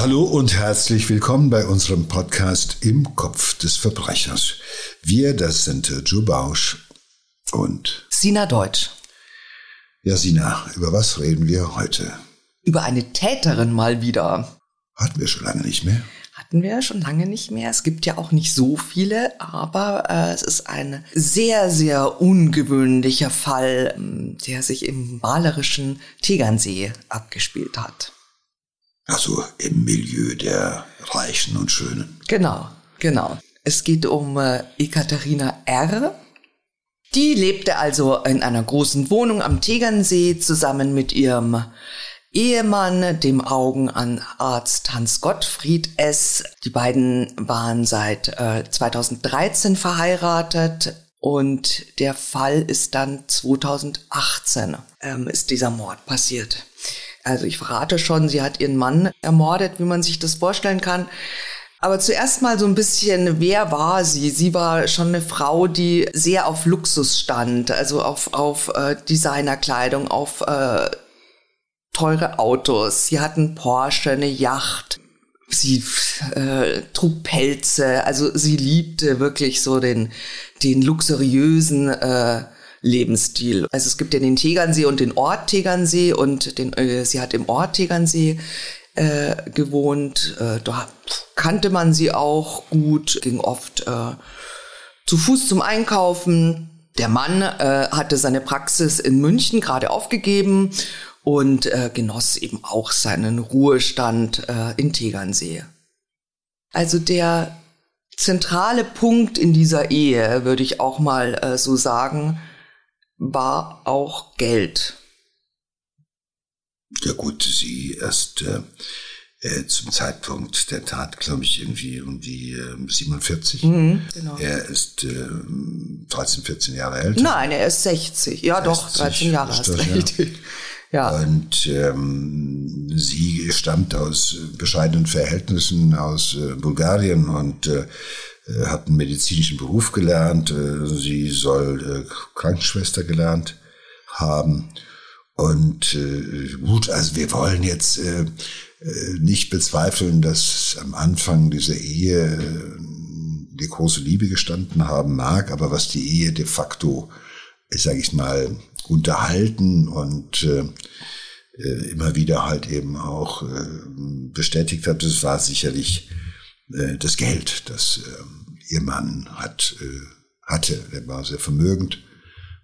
Hallo und herzlich willkommen bei unserem Podcast Im Kopf des Verbrechers. Wir, das sind Joe Bausch und Sina Deutsch. Ja, Sina, über was reden wir heute? Über eine Täterin mal wieder. Hatten wir schon lange nicht mehr. Hatten wir schon lange nicht mehr. Es gibt ja auch nicht so viele, aber äh, es ist ein sehr, sehr ungewöhnlicher Fall, ähm, der sich im malerischen Tegernsee abgespielt hat. Also im Milieu der Reichen und Schönen. Genau, genau. Es geht um äh, Ekaterina R., die lebte also in einer großen Wohnung am Tegernsee zusammen mit ihrem Ehemann, dem Augenarzt Hans Gottfried S. Die beiden waren seit äh, 2013 verheiratet und der Fall ist dann 2018 ähm, ist dieser Mord passiert. Also ich verrate schon, sie hat ihren Mann ermordet, wie man sich das vorstellen kann. Aber zuerst mal so ein bisschen, wer war sie? Sie war schon eine Frau, die sehr auf Luxus stand, also auf, auf äh, Designerkleidung, auf äh, teure Autos. Sie hatten Porsche, eine Yacht. Sie äh, trug Pelze, also sie liebte wirklich so den, den luxuriösen äh, Lebensstil. Also es gibt ja den Tegernsee und den Ort Tegernsee und den, äh, sie hat im Ort Tegernsee äh, gewohnt. Äh, da kannte man sie auch gut, ging oft äh, zu Fuß zum Einkaufen. Der Mann äh, hatte seine Praxis in München gerade aufgegeben und äh, genoss eben auch seinen Ruhestand äh, in Tegernsee. Also der zentrale Punkt in dieser Ehe, würde ich auch mal äh, so sagen, war auch Geld. Ja gut, sie erst äh, äh, zum Zeitpunkt der Tat, glaube ich, irgendwie um die äh, 47. Mhm, genau. Er ist äh, 13, 14 Jahre älter. Nein, er ist 60. Ja, 60, doch, 13 Jahre hast recht. Ja. Und ähm, sie stammt aus bescheidenen Verhältnissen aus äh, Bulgarien und äh, hat einen medizinischen Beruf gelernt. Äh, sie soll äh, Krankenschwester gelernt haben. Und äh, gut, also wir wollen jetzt äh, äh, nicht bezweifeln, dass am Anfang dieser Ehe äh, die große Liebe gestanden haben mag, aber was die Ehe de facto, sage ich mal, unterhalten und äh, äh, immer wieder halt eben auch äh, bestätigt hat, das war sicherlich äh, das Geld, das äh, ihr Mann hat, äh, hatte. Er war sehr vermögend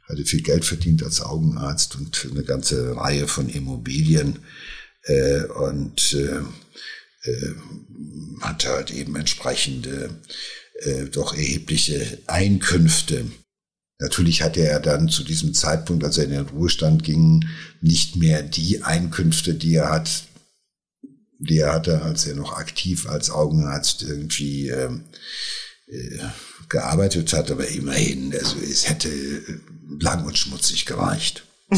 hatte viel Geld verdient als Augenarzt und eine ganze Reihe von Immobilien äh, und äh, hatte halt eben entsprechende doch erhebliche Einkünfte. Natürlich hatte er dann zu diesem Zeitpunkt, als er in den Ruhestand ging, nicht mehr die Einkünfte, die er hat, die er hatte, als er noch aktiv als Augenarzt irgendwie äh, gearbeitet hat, aber immerhin, also es hätte lang und schmutzig gereicht.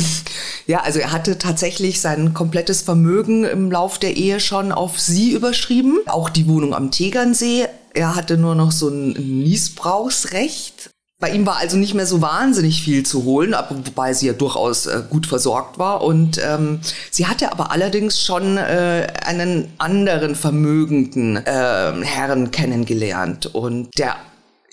Ja, also er hatte tatsächlich sein komplettes Vermögen im Lauf der Ehe schon auf sie überschrieben. Auch die Wohnung am Tegernsee. Er hatte nur noch so ein Niesbrauchsrecht. Bei ihm war also nicht mehr so wahnsinnig viel zu holen, wobei sie ja durchaus äh, gut versorgt war. Und ähm, sie hatte aber allerdings schon äh, einen anderen vermögenden äh, Herrn kennengelernt. Und der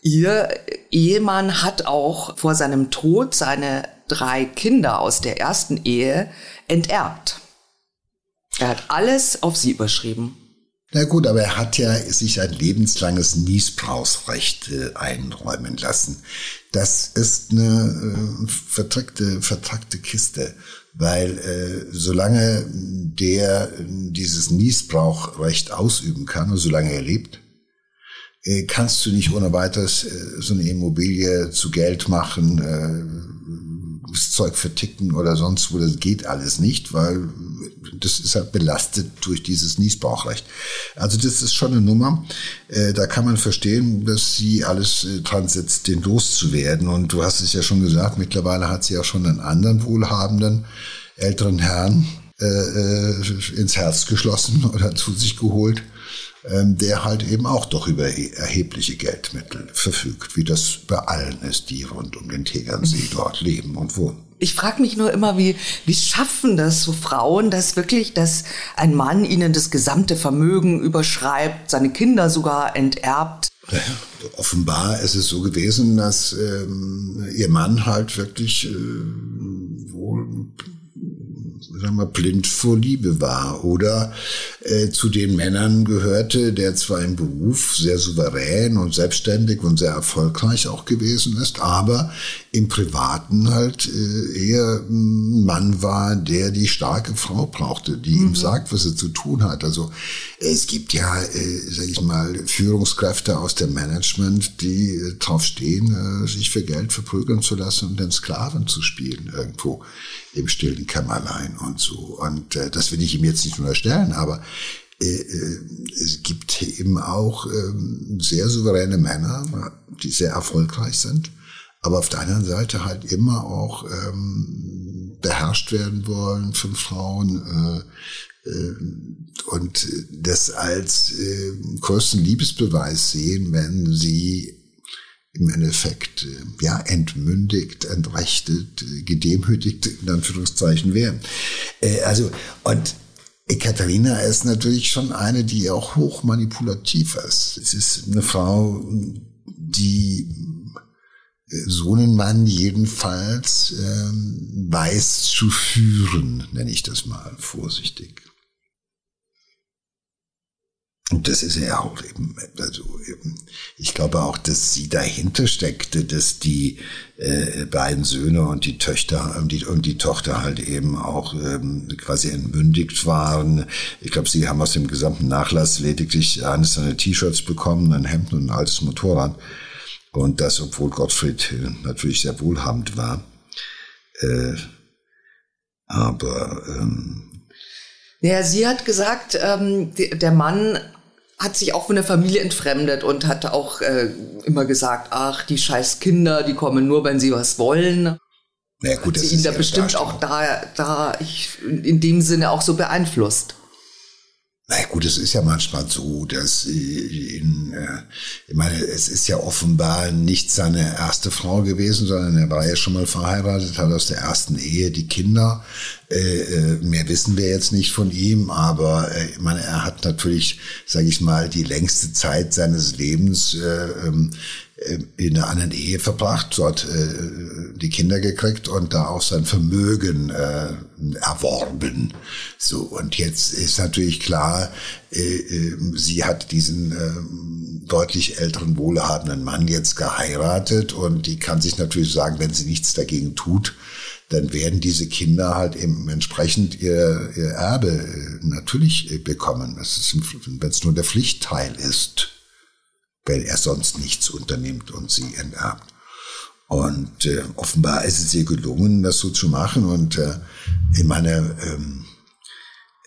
Ihr Ehemann hat auch vor seinem Tod seine drei Kinder aus der ersten Ehe enterbt. Er hat alles auf sie überschrieben. Na gut, aber er hat ja sich ein lebenslanges Niesbrauchsrecht äh, einräumen lassen. Das ist eine äh, vertrackte, vertrackte Kiste, weil äh, solange der dieses Niesbrauchrecht ausüben kann und solange er lebt, äh, kannst du nicht ohne weiteres äh, so eine Immobilie zu Geld machen, äh, das Zeug verticken oder sonst wo, das geht alles nicht, weil das ist halt belastet durch dieses Niesbrauchrecht. Also das ist schon eine Nummer. Da kann man verstehen, dass sie alles dran setzt, den loszuwerden. Und du hast es ja schon gesagt, mittlerweile hat sie ja schon einen anderen wohlhabenden älteren Herrn äh, ins Herz geschlossen oder zu sich geholt der halt eben auch doch über erhebliche Geldmittel verfügt, wie das bei allen ist, die rund um den Tegernsee dort leben und wohnen. Ich frage mich nur immer, wie, wie schaffen das so Frauen, dass wirklich, dass ein Mann ihnen das gesamte Vermögen überschreibt, seine Kinder sogar enterbt? Ja, offenbar ist es so gewesen, dass ähm, ihr Mann halt wirklich äh, wohl sagen wir, blind vor Liebe war oder äh, zu den Männern gehörte, der zwar im Beruf sehr souverän und selbstständig und sehr erfolgreich auch gewesen ist, aber im Privaten halt äh, eher ein Mann war, der die starke Frau brauchte, die mhm. ihm sagt, was er zu tun hat. Also es gibt ja, äh, sag ich mal, Führungskräfte aus dem Management, die äh, drauf stehen, äh, sich für Geld verprügeln zu lassen und den Sklaven zu spielen irgendwo im stillen Kämmerlein und so. Und äh, das will ich ihm jetzt nicht unterstellen, aber äh, äh, es gibt eben auch äh, sehr souveräne Männer, die sehr erfolgreich sind, aber auf der anderen Seite halt immer auch ähm, beherrscht werden wollen von Frauen äh, äh, und das als äh, größten Liebesbeweis sehen, wenn sie im Endeffekt äh, ja entmündigt, entrechtet, gedemütigt in Anführungszeichen werden. Äh, also und Katharina ist natürlich schon eine, die auch hoch manipulativ ist. Es ist eine Frau, die äh, so einen Mann jedenfalls ähm, weiß zu führen, nenne ich das mal vorsichtig. Und das ist ja auch eben, also eben, ich glaube auch, dass sie dahinter steckte, dass die äh, beiden Söhne und die Töchter und die, und die Tochter halt eben auch ähm, quasi entmündigt waren. Ich glaube, sie haben aus dem gesamten Nachlass lediglich eines seiner T-Shirts bekommen, ein Hemd und ein altes Motorrad. Und das, obwohl Gottfried natürlich sehr wohlhabend war. Äh, aber ähm, ja, sie hat gesagt, ähm, der Mann hat sich auch von der Familie entfremdet und hat auch äh, immer gesagt, ach, die scheiß Kinder, die kommen nur, wenn sie was wollen. Ja, gut, hat sie ihn da bestimmt auch da, da ich, in dem Sinne auch so beeinflusst. Na gut, es ist ja manchmal so, dass in, äh, ich meine, es ist ja offenbar nicht seine erste Frau gewesen, sondern er war ja schon mal verheiratet, hat aus der ersten Ehe die Kinder. Äh, äh, mehr wissen wir jetzt nicht von ihm, aber äh, ich meine, er hat natürlich, sage ich mal, die längste Zeit seines Lebens äh, ähm, äh, in einer anderen Ehe verbracht, dort äh, die Kinder gekriegt und da auch sein Vermögen äh, erworben. So und jetzt ist natürlich klar, äh, äh, sie hat diesen äh, deutlich älteren wohlhabenden Mann jetzt geheiratet und die kann sich natürlich sagen, wenn sie nichts dagegen tut, dann werden diese Kinder halt eben entsprechend ihr, ihr Erbe äh, natürlich bekommen. Das ist, wenn es nur der Pflichtteil ist weil er sonst nichts unternimmt und sie enterbt. Und äh, offenbar ist es ihr gelungen, das so zu machen. Und äh, ich meine, ähm,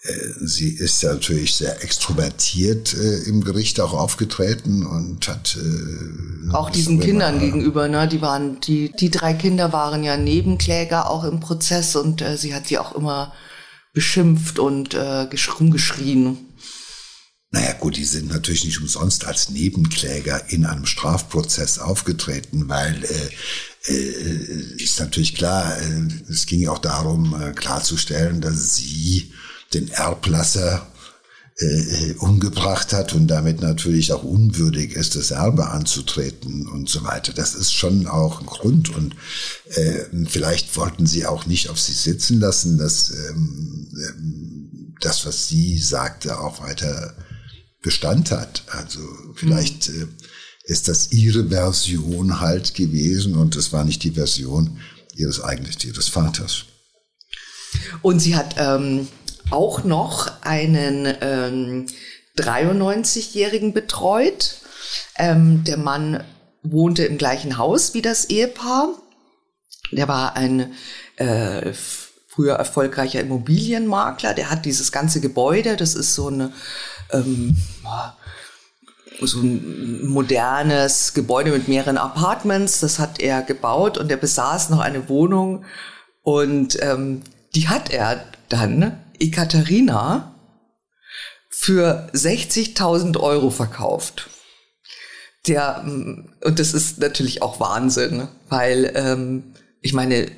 äh, sie ist ja natürlich sehr extrovertiert äh, im Gericht auch aufgetreten und hat äh, auch diesen Kindern gegenüber, ne? Die waren die die drei Kinder waren ja Nebenkläger auch im Prozess und äh, sie hat sie auch immer beschimpft und äh, rumgeschrien. Naja gut, die sind natürlich nicht umsonst als Nebenkläger in einem Strafprozess aufgetreten, weil äh, äh, ist natürlich klar, äh, es ging ja auch darum äh, klarzustellen, dass sie den Erblasser äh, umgebracht hat und damit natürlich auch unwürdig ist, das Erbe anzutreten und so weiter. Das ist schon auch ein Grund und äh, vielleicht wollten sie auch nicht auf sich sitzen lassen, dass ähm, ähm das, was sie sagte, auch weiter Bestand hat. Also vielleicht mhm. äh, ist das ihre Version halt gewesen und es war nicht die Version ihres eigentlich ihres Vaters. Und sie hat ähm, auch noch einen ähm, 93-Jährigen betreut. Ähm, der Mann wohnte im gleichen Haus wie das Ehepaar. Der war ein äh, früher erfolgreicher Immobilienmakler. Der hat dieses ganze Gebäude, das ist so eine ähm, so ein modernes Gebäude mit mehreren Apartments. Das hat er gebaut und er besaß noch eine Wohnung und ähm, die hat er dann Ekaterina für 60.000 Euro verkauft. Der, mm, und das ist natürlich auch Wahnsinn, weil ähm, ich meine,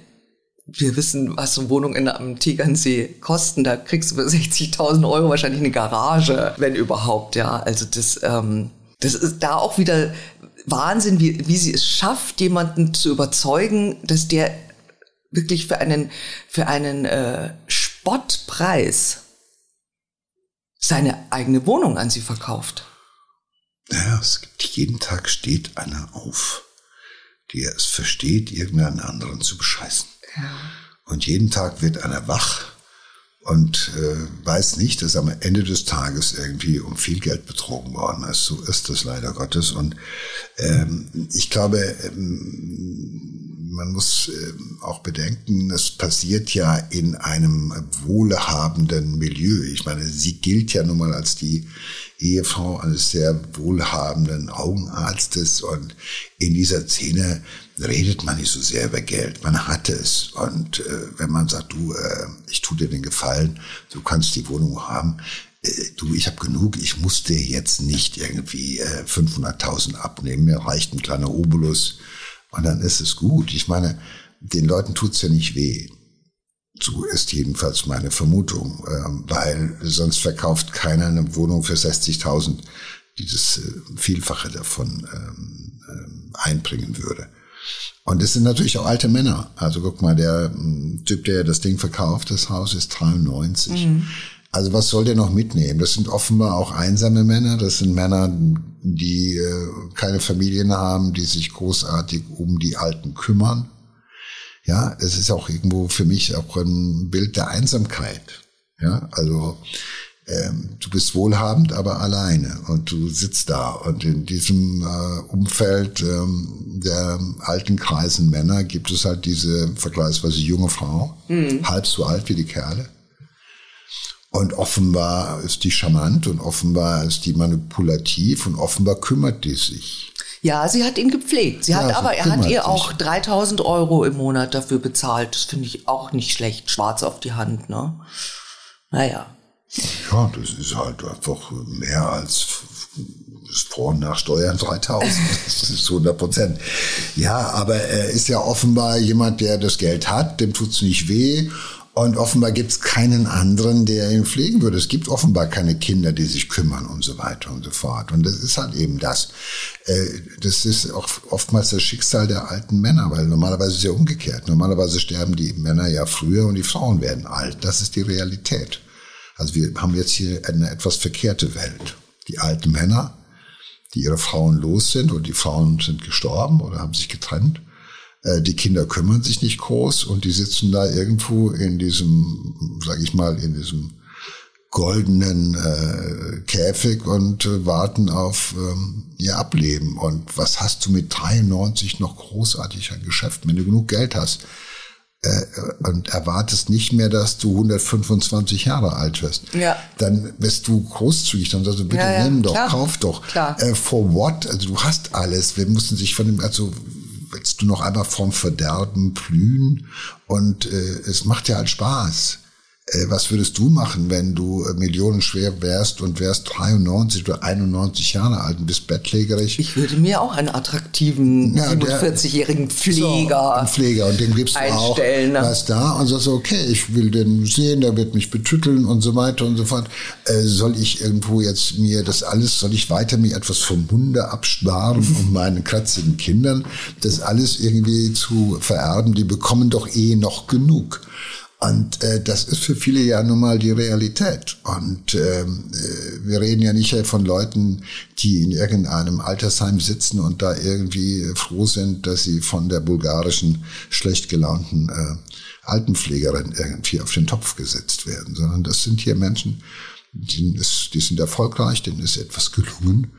wir wissen, was so Wohnungen am Tegernsee kosten. Da kriegst du für 60.000 Euro wahrscheinlich eine Garage, wenn überhaupt, ja. Also das, ähm, das ist da auch wieder Wahnsinn, wie, wie sie es schafft, jemanden zu überzeugen, dass der wirklich für einen, für einen äh, Spottpreis seine eigene Wohnung an sie verkauft. Naja, es gibt jeden Tag steht einer auf, der es versteht, irgendeinen anderen zu bescheißen. Und jeden Tag wird einer wach und äh, weiß nicht, dass am Ende des Tages irgendwie um viel Geld betrogen worden ist. So ist das leider Gottes. Und ähm, ich glaube, ähm, man muss äh, auch bedenken, es passiert ja in einem wohlhabenden Milieu. Ich meine, sie gilt ja nun mal als die Ehefrau eines sehr wohlhabenden Augenarztes und in dieser Szene redet man nicht so sehr über Geld. Man hatte es. Und äh, wenn man sagt, du, äh, ich tue dir den Gefallen, du kannst die Wohnung haben, äh, du, ich habe genug, ich muss dir jetzt nicht irgendwie äh, 500.000 abnehmen, mir reicht ein kleiner Obolus und dann ist es gut. Ich meine, den Leuten tut's ja nicht weh. So ist jedenfalls meine Vermutung, ähm, weil sonst verkauft keiner eine Wohnung für 60.000, die das äh, Vielfache davon ähm, ähm, einbringen würde. Und es sind natürlich auch alte Männer. Also guck mal, der Typ, der das Ding verkauft, das Haus ist 93. Mhm. Also was soll der noch mitnehmen? Das sind offenbar auch einsame Männer. Das sind Männer, die äh, keine Familien haben, die sich großartig um die Alten kümmern. Ja, es ist auch irgendwo für mich auch ein Bild der Einsamkeit. Ja, also ähm, du bist wohlhabend, aber alleine und du sitzt da und in diesem äh, Umfeld ähm, der alten kreisen Männer gibt es halt diese vergleichsweise junge Frau, mhm. halb so alt wie die Kerle. Und offenbar ist die charmant und offenbar ist die manipulativ und offenbar kümmert die sich. Ja, sie hat ihn gepflegt. Sie ja, hat aber, er hat ihr auch 3000 Euro im Monat dafür bezahlt. Das finde ich auch nicht schlecht. Schwarz auf die Hand, ne? Naja. Ja, das ist halt einfach mehr als vor und nach Steuern 3000. Das ist 100 Prozent. Ja, aber er ist ja offenbar jemand, der das Geld hat, dem tut's nicht weh. Und offenbar gibt's keinen anderen, der ihn pflegen würde. Es gibt offenbar keine Kinder, die sich kümmern und so weiter und so fort. Und das ist halt eben das. Äh, das ist auch oftmals das Schicksal der alten Männer, weil normalerweise ist es ja umgekehrt. Normalerweise sterben die Männer ja früher und die Frauen werden alt. Das ist die Realität. Also wir haben jetzt hier eine etwas verkehrte Welt. Die alten Männer, die ihre Frauen los sind und die Frauen sind gestorben oder haben sich getrennt. Äh, die Kinder kümmern sich nicht groß und die sitzen da irgendwo in diesem, sag ich mal, in diesem goldenen äh, Käfig und äh, warten auf ähm, ihr Ableben. Und was hast du mit 93 noch großartig an Geschäft, wenn du genug Geld hast? äh, und erwartest nicht mehr, dass du 125 Jahre alt wirst, ja. dann bist du großzügig, dann sagst du, bitte ja, ja, nimm doch, klar, kauf doch. Klar. Äh, for what? Also du hast alles. Wir mussten sich von dem, also willst du noch einmal vom Verderben blühen? Und äh, es macht ja halt Spaß. Äh, was würdest du machen, wenn du äh, millionenschwer wärst und wärst 93 oder 91 Jahre alt und bist bettlägerig? Ich würde mir auch einen attraktiven ja, 47-jährigen Pfleger, so, Pfleger und den gibst du auch ne? was da und sagst okay, ich will den sehen, der wird mich betütteln und so weiter und so fort. Äh, soll ich irgendwo jetzt mir das alles, soll ich weiter mir etwas vom Munde absparen, um meinen kratzigen Kindern das alles irgendwie zu vererben? Die bekommen doch eh noch genug. Und äh, das ist für viele ja nun mal die Realität. Und ähm, äh, wir reden ja nicht von Leuten, die in irgendeinem Altersheim sitzen und da irgendwie froh sind, dass sie von der bulgarischen schlecht gelaunten äh, Altenpflegerin irgendwie auf den Topf gesetzt werden, sondern das sind hier Menschen, die, ist, die sind erfolgreich, denen ist etwas gelungen,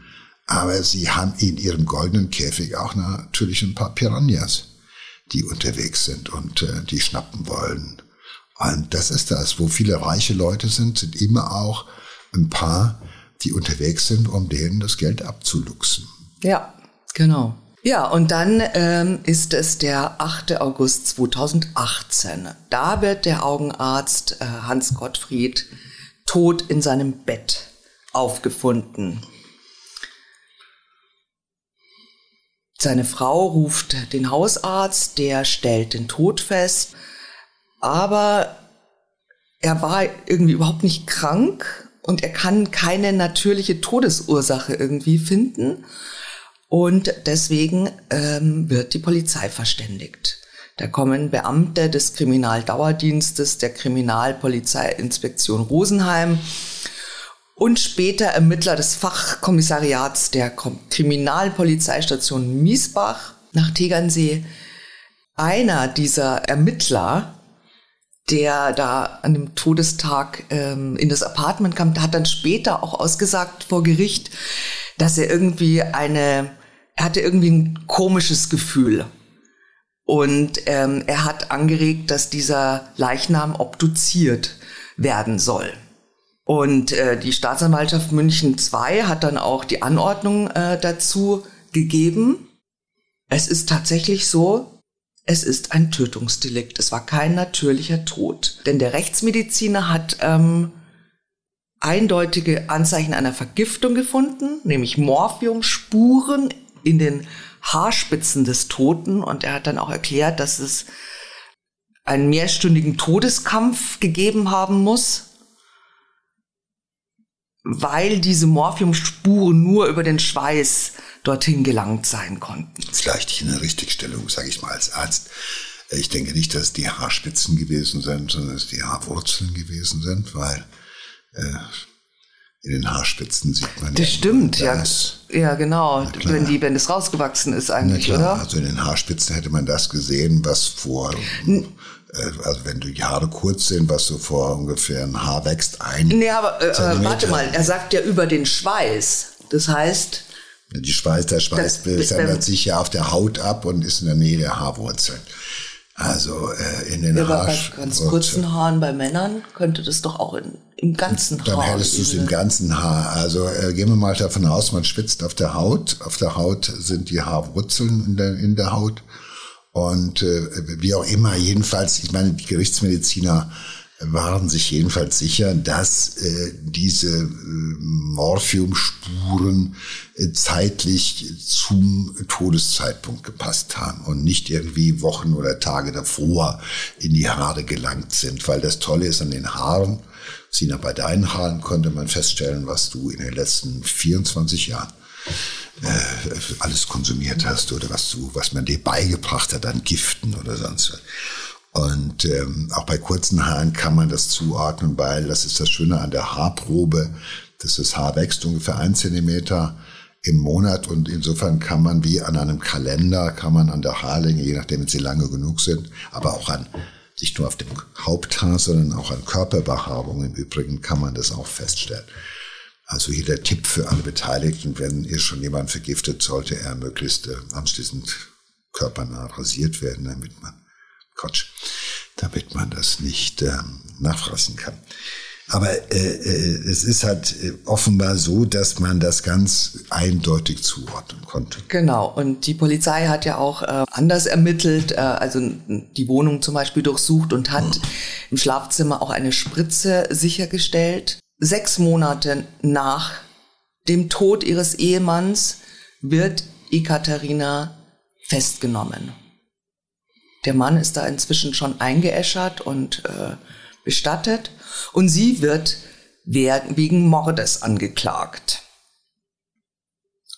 aber sie haben in ihrem goldenen Käfig auch natürlich ein paar Piranhas, die unterwegs sind und äh, die schnappen wollen. Und das ist das, wo viele reiche Leute sind, sind immer auch ein paar, die unterwegs sind, um denen das Geld abzuluxen. Ja, genau. Ja, und dann ähm, ist es der 8. August 2018. Da wird der Augenarzt äh, Hans Gottfried tot in seinem Bett aufgefunden. Seine Frau ruft den Hausarzt, der stellt den Tod fest, aber er war irgendwie überhaupt nicht krank und er kann keine natürliche Todesursache irgendwie finden und deswegen ähm, wird die Polizei verständigt. Da kommen Beamte des Kriminaldauerdienstes der Kriminalpolizeiinspektion Rosenheim und später Ermittler des Fachkommissariats der Kriminalpolizeistation Miesbach nach Tegernsee. Einer dieser Ermittler, der da an dem Todestag ähm, in das Apartment kam, hat dann später auch ausgesagt vor Gericht, dass er irgendwie eine, er hatte irgendwie ein komisches Gefühl. Und ähm, er hat angeregt, dass dieser Leichnam obduziert werden soll. Und äh, die Staatsanwaltschaft München II hat dann auch die Anordnung äh, dazu gegeben. Es ist tatsächlich so, es ist ein Tötungsdelikt. Es war kein natürlicher Tod. Denn der Rechtsmediziner hat ähm, eindeutige Anzeichen einer Vergiftung gefunden, nämlich Morphiumspuren in den Haarspitzen des Toten. Und er hat dann auch erklärt, dass es einen mehrstündigen Todeskampf gegeben haben muss weil diese Morphiumspuren nur über den Schweiß dorthin gelangt sein konnten. Vielleicht eine Richtigstellung, sage ich mal als Arzt. Ich denke nicht, dass es die Haarspitzen gewesen sind, sondern dass es die Haarwurzeln gewesen sind, weil äh, in den Haarspitzen sieht man. Das ja stimmt, ja. Ja, genau. Wenn die, wenn es rausgewachsen ist eigentlich, Na klar. oder? Also in den Haarspitzen hätte man das gesehen, was vor. N äh, also wenn die Haare kurz sind, was so vor ungefähr ein Haar wächst, ein. Nee, aber äh, äh warte mal, er sagt ja über den Schweiß. Das heißt. Die Schweiß, der Schweiß sendet sich ja auf der Haut ab und ist in der Nähe der Haarwurzeln. Also äh, in den ja, Haar bei ganz kurzen Haaren bei Männern könnte das doch auch in, im ganzen Haar. Dann hättest du es im ganzen Haar. Also äh, gehen wir mal davon aus, man spitzt auf der Haut. Auf der Haut sind die Haarwurzeln in der, in der Haut. Und äh, wie auch immer, jedenfalls, ich meine, die Gerichtsmediziner waren sich jedenfalls sicher, dass äh, diese äh, Morphiumspuren äh, zeitlich zum Todeszeitpunkt gepasst haben und nicht irgendwie Wochen oder Tage davor in die Haare gelangt sind. Weil das Tolle ist an den Haaren, Sina, bei deinen Haaren konnte man feststellen, was du in den letzten 24 Jahren äh, alles konsumiert hast oder was du, was man dir beigebracht hat an Giften oder sonst was. Und ähm, auch bei kurzen Haaren kann man das zuordnen, weil das ist das Schöne an der Haarprobe, dass das Haar wächst ungefähr ein Zentimeter im Monat und insofern kann man wie an einem Kalender, kann man an der Haarlänge, je nachdem, wenn sie lange genug sind, aber auch an nicht nur auf dem Haupthaar, sondern auch an Körperbehaarung im Übrigen kann man das auch feststellen. Also hier der Tipp für alle Beteiligten, wenn ihr schon jemand vergiftet, sollte er möglichst äh, anschließend körpernah rasiert werden, damit man, Quatsch, damit man das nicht ähm, nachfressen kann. Aber äh, äh, es ist halt äh, offenbar so, dass man das ganz eindeutig zuordnen konnte. Genau, und die Polizei hat ja auch äh, anders ermittelt, äh, also die Wohnung zum Beispiel durchsucht und hat hm. im Schlafzimmer auch eine Spritze sichergestellt sechs Monate nach dem Tod ihres Ehemanns wird Ekaterina festgenommen. Der Mann ist da inzwischen schon eingeäschert und äh, bestattet und sie wird wegen Mordes angeklagt.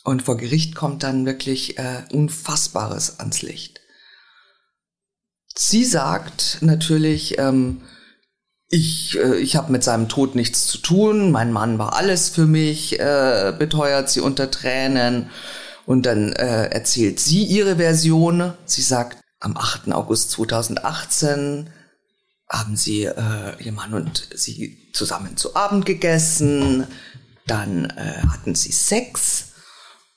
Und vor Gericht kommt dann wirklich äh, Unfassbares ans Licht. Sie sagt natürlich, ähm, ich, äh, ich habe mit seinem Tod nichts zu tun, mein Mann war alles für mich, äh, beteuert sie unter Tränen. Und dann äh, erzählt sie ihre Version. Sie sagt, am 8. August 2018 haben sie, äh, ihr Mann und sie zusammen zu Abend gegessen, dann äh, hatten sie Sex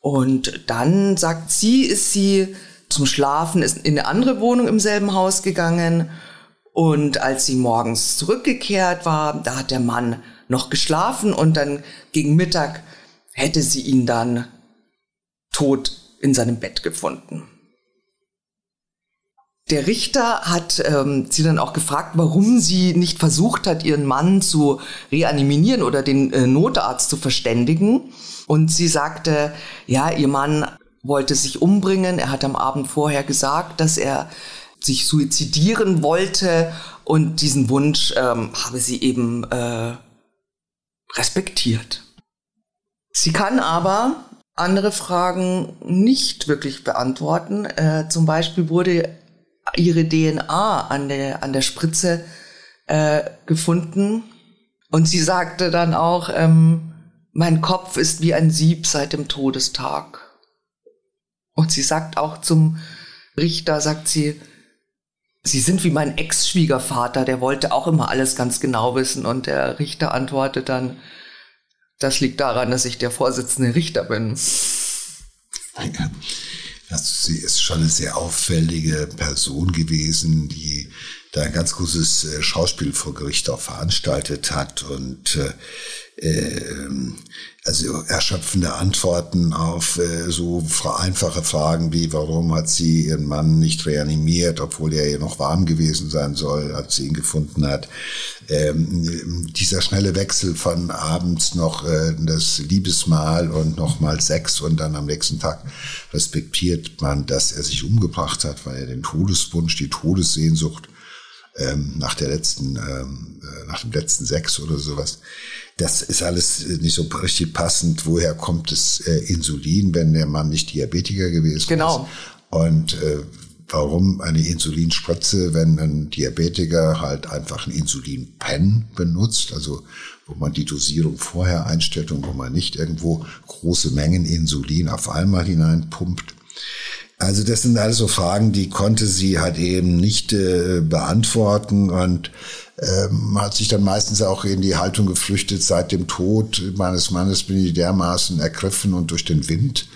und dann sagt sie, ist sie zum Schlafen, ist in eine andere Wohnung im selben Haus gegangen und als sie morgens zurückgekehrt war, da hat der Mann noch geschlafen und dann gegen Mittag hätte sie ihn dann tot in seinem Bett gefunden. Der Richter hat ähm, sie dann auch gefragt, warum sie nicht versucht hat, ihren Mann zu reanimieren oder den äh, Notarzt zu verständigen. Und sie sagte, ja, ihr Mann wollte sich umbringen. Er hat am Abend vorher gesagt, dass er sich suizidieren wollte und diesen Wunsch ähm, habe sie eben äh, respektiert. Sie kann aber andere Fragen nicht wirklich beantworten. Äh, zum Beispiel wurde ihre DNA an der, an der Spritze äh, gefunden. Und sie sagte dann auch, ähm, mein Kopf ist wie ein Sieb seit dem Todestag. Und sie sagt auch zum Richter, sagt sie, Sie sind wie mein Ex-Schwiegervater, der wollte auch immer alles ganz genau wissen. Und der Richter antwortet dann, das liegt daran, dass ich der Vorsitzende Richter bin. Also sie ist schon eine sehr auffällige Person gewesen, die da ein ganz großes äh, Schauspiel vor Gericht auch veranstaltet hat und äh, äh, also erschöpfende Antworten auf äh, so einfache Fragen wie, warum hat sie ihren Mann nicht reanimiert, obwohl er ihr noch warm gewesen sein soll, als sie ihn gefunden hat. Ähm, dieser schnelle Wechsel von abends noch äh, das Liebesmahl und nochmal Sex und dann am nächsten Tag respektiert man, dass er sich umgebracht hat, weil er den Todeswunsch, die Todessehnsucht ähm, nach der letzten, ähm, äh, nach dem letzten Sex oder sowas. Das ist alles nicht so richtig passend. Woher kommt das äh, Insulin, wenn der Mann nicht Diabetiker gewesen genau. ist? Genau. Und äh, warum eine Insulinspritze, wenn ein Diabetiker halt einfach ein Insulinpen benutzt, also wo man die Dosierung vorher einstellt und wo man nicht irgendwo große Mengen Insulin auf einmal hineinpumpt. Also das sind alles so Fragen, die konnte sie halt eben nicht äh, beantworten und ähm, hat sich dann meistens auch in die Haltung geflüchtet, seit dem Tod meines Mannes bin ich dermaßen ergriffen und durch den Wind,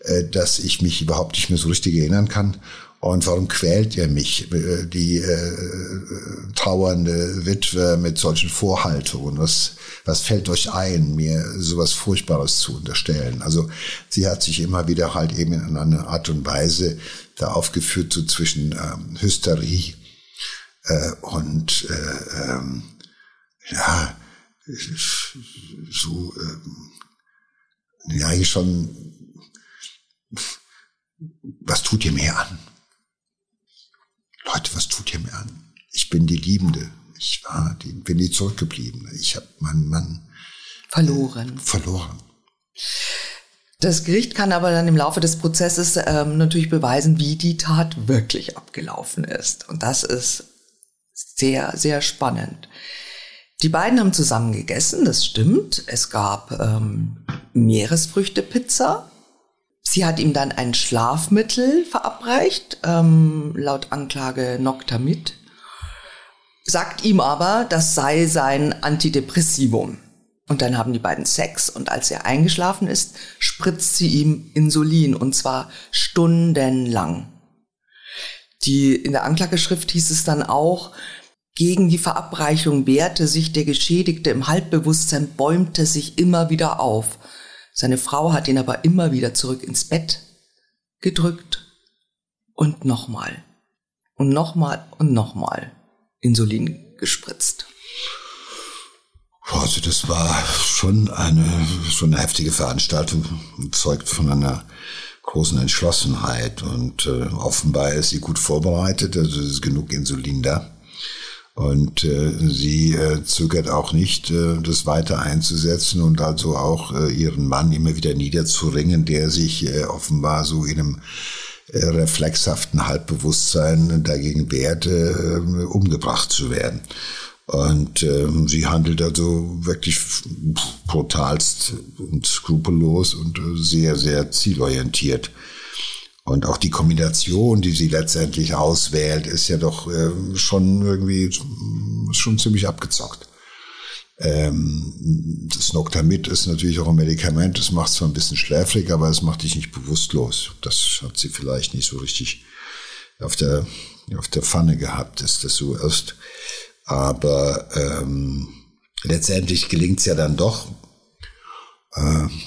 äh, dass ich mich überhaupt nicht mehr so richtig erinnern kann. Und warum quält ihr mich, äh, die äh, trauernde Witwe, mit solchen Vorhaltungen? Was, was fällt euch ein, mir sowas Furchtbares zu unterstellen? Also sie hat sich immer wieder halt eben in einer Art und Weise da aufgeführt, so zwischen ähm, Hysterie äh, und äh, ähm, ja, so äh, ja eigentlich schon was tut ihr mir an? Leute, was tut ihr mir an? Ich bin die Liebende. Ich war die, bin die Zurückgebliebene. Ich habe meinen Mann verloren. Äh, verloren. Das Gericht kann aber dann im Laufe des Prozesses ähm, natürlich beweisen, wie die Tat wirklich abgelaufen ist. Und das ist sehr, sehr spannend. Die beiden haben zusammen gegessen, das stimmt. Es gab ähm, Meeresfrüchtepizza Sie hat ihm dann ein Schlafmittel verabreicht, ähm, laut Anklage Noctamid, sagt ihm aber, das sei sein Antidepressivum. Und dann haben die beiden Sex und als er eingeschlafen ist, spritzt sie ihm Insulin und zwar stundenlang. Die, in der Anklageschrift hieß es dann auch, gegen die Verabreichung wehrte sich der Geschädigte im Halbbewusstsein, bäumte sich immer wieder auf. Seine Frau hat ihn aber immer wieder zurück ins Bett gedrückt und nochmal und nochmal und nochmal Insulin gespritzt. Also das war schon eine, schon eine heftige Veranstaltung, zeugt von einer großen Entschlossenheit und äh, offenbar ist sie gut vorbereitet, also es ist genug Insulin da. Und äh, sie äh, zögert auch nicht, äh, das weiter einzusetzen und also auch äh, ihren Mann immer wieder niederzuringen, der sich äh, offenbar so in einem äh, reflexhaften Halbbewusstsein dagegen wehrt, äh, umgebracht zu werden. Und äh, sie handelt also wirklich brutalst und skrupellos und äh, sehr, sehr zielorientiert. Und auch die Kombination, die sie letztendlich auswählt, ist ja doch äh, schon irgendwie schon ziemlich abgezockt. Ähm, das Noctamid ist natürlich auch ein Medikament, das macht zwar ein bisschen schläfrig, aber es macht dich nicht bewusstlos. Das hat sie vielleicht nicht so richtig auf der, auf der Pfanne gehabt, ist das so erst. Aber ähm, letztendlich gelingt es ja dann doch,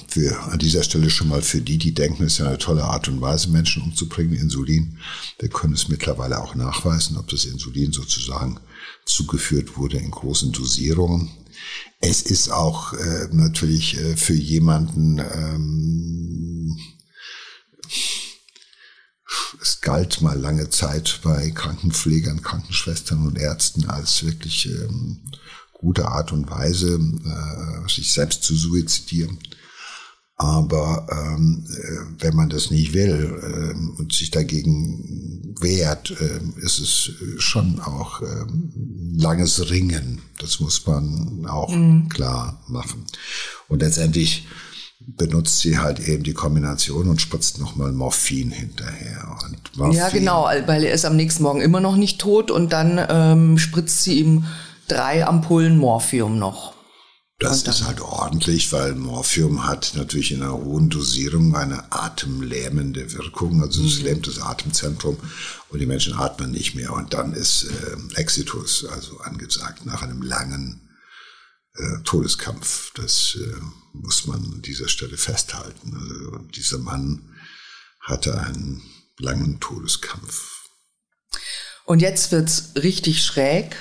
für, an dieser Stelle schon mal für die, die denken, es ist ja eine tolle Art und Weise, Menschen umzubringen, Insulin. Wir können es mittlerweile auch nachweisen, ob das Insulin sozusagen zugeführt wurde in großen Dosierungen. Es ist auch äh, natürlich äh, für jemanden, ähm, es galt mal lange Zeit bei Krankenpflegern, Krankenschwestern und Ärzten als wirklich ähm, gute Art und Weise, äh, sich selbst zu suizidieren. Aber ähm, äh, wenn man das nicht will äh, und sich dagegen wehrt, äh, ist es schon auch äh, langes Ringen. Das muss man auch mhm. klar machen. Und letztendlich benutzt sie halt eben die Kombination und spritzt nochmal Morphin hinterher. Und Morphin, ja, genau, weil er ist am nächsten Morgen immer noch nicht tot und dann ähm, spritzt sie ihm drei Ampullen Morphium noch. Das ist halt ordentlich, weil Morphium hat natürlich in einer hohen Dosierung eine atemlähmende Wirkung. Also es mhm. lähmt das Atemzentrum und die Menschen atmen nicht mehr. Und dann ist äh, Exitus also angesagt nach einem langen äh, Todeskampf. Das äh, muss man an dieser Stelle festhalten. Also dieser Mann hatte einen langen Todeskampf. Und jetzt wird's richtig schräg,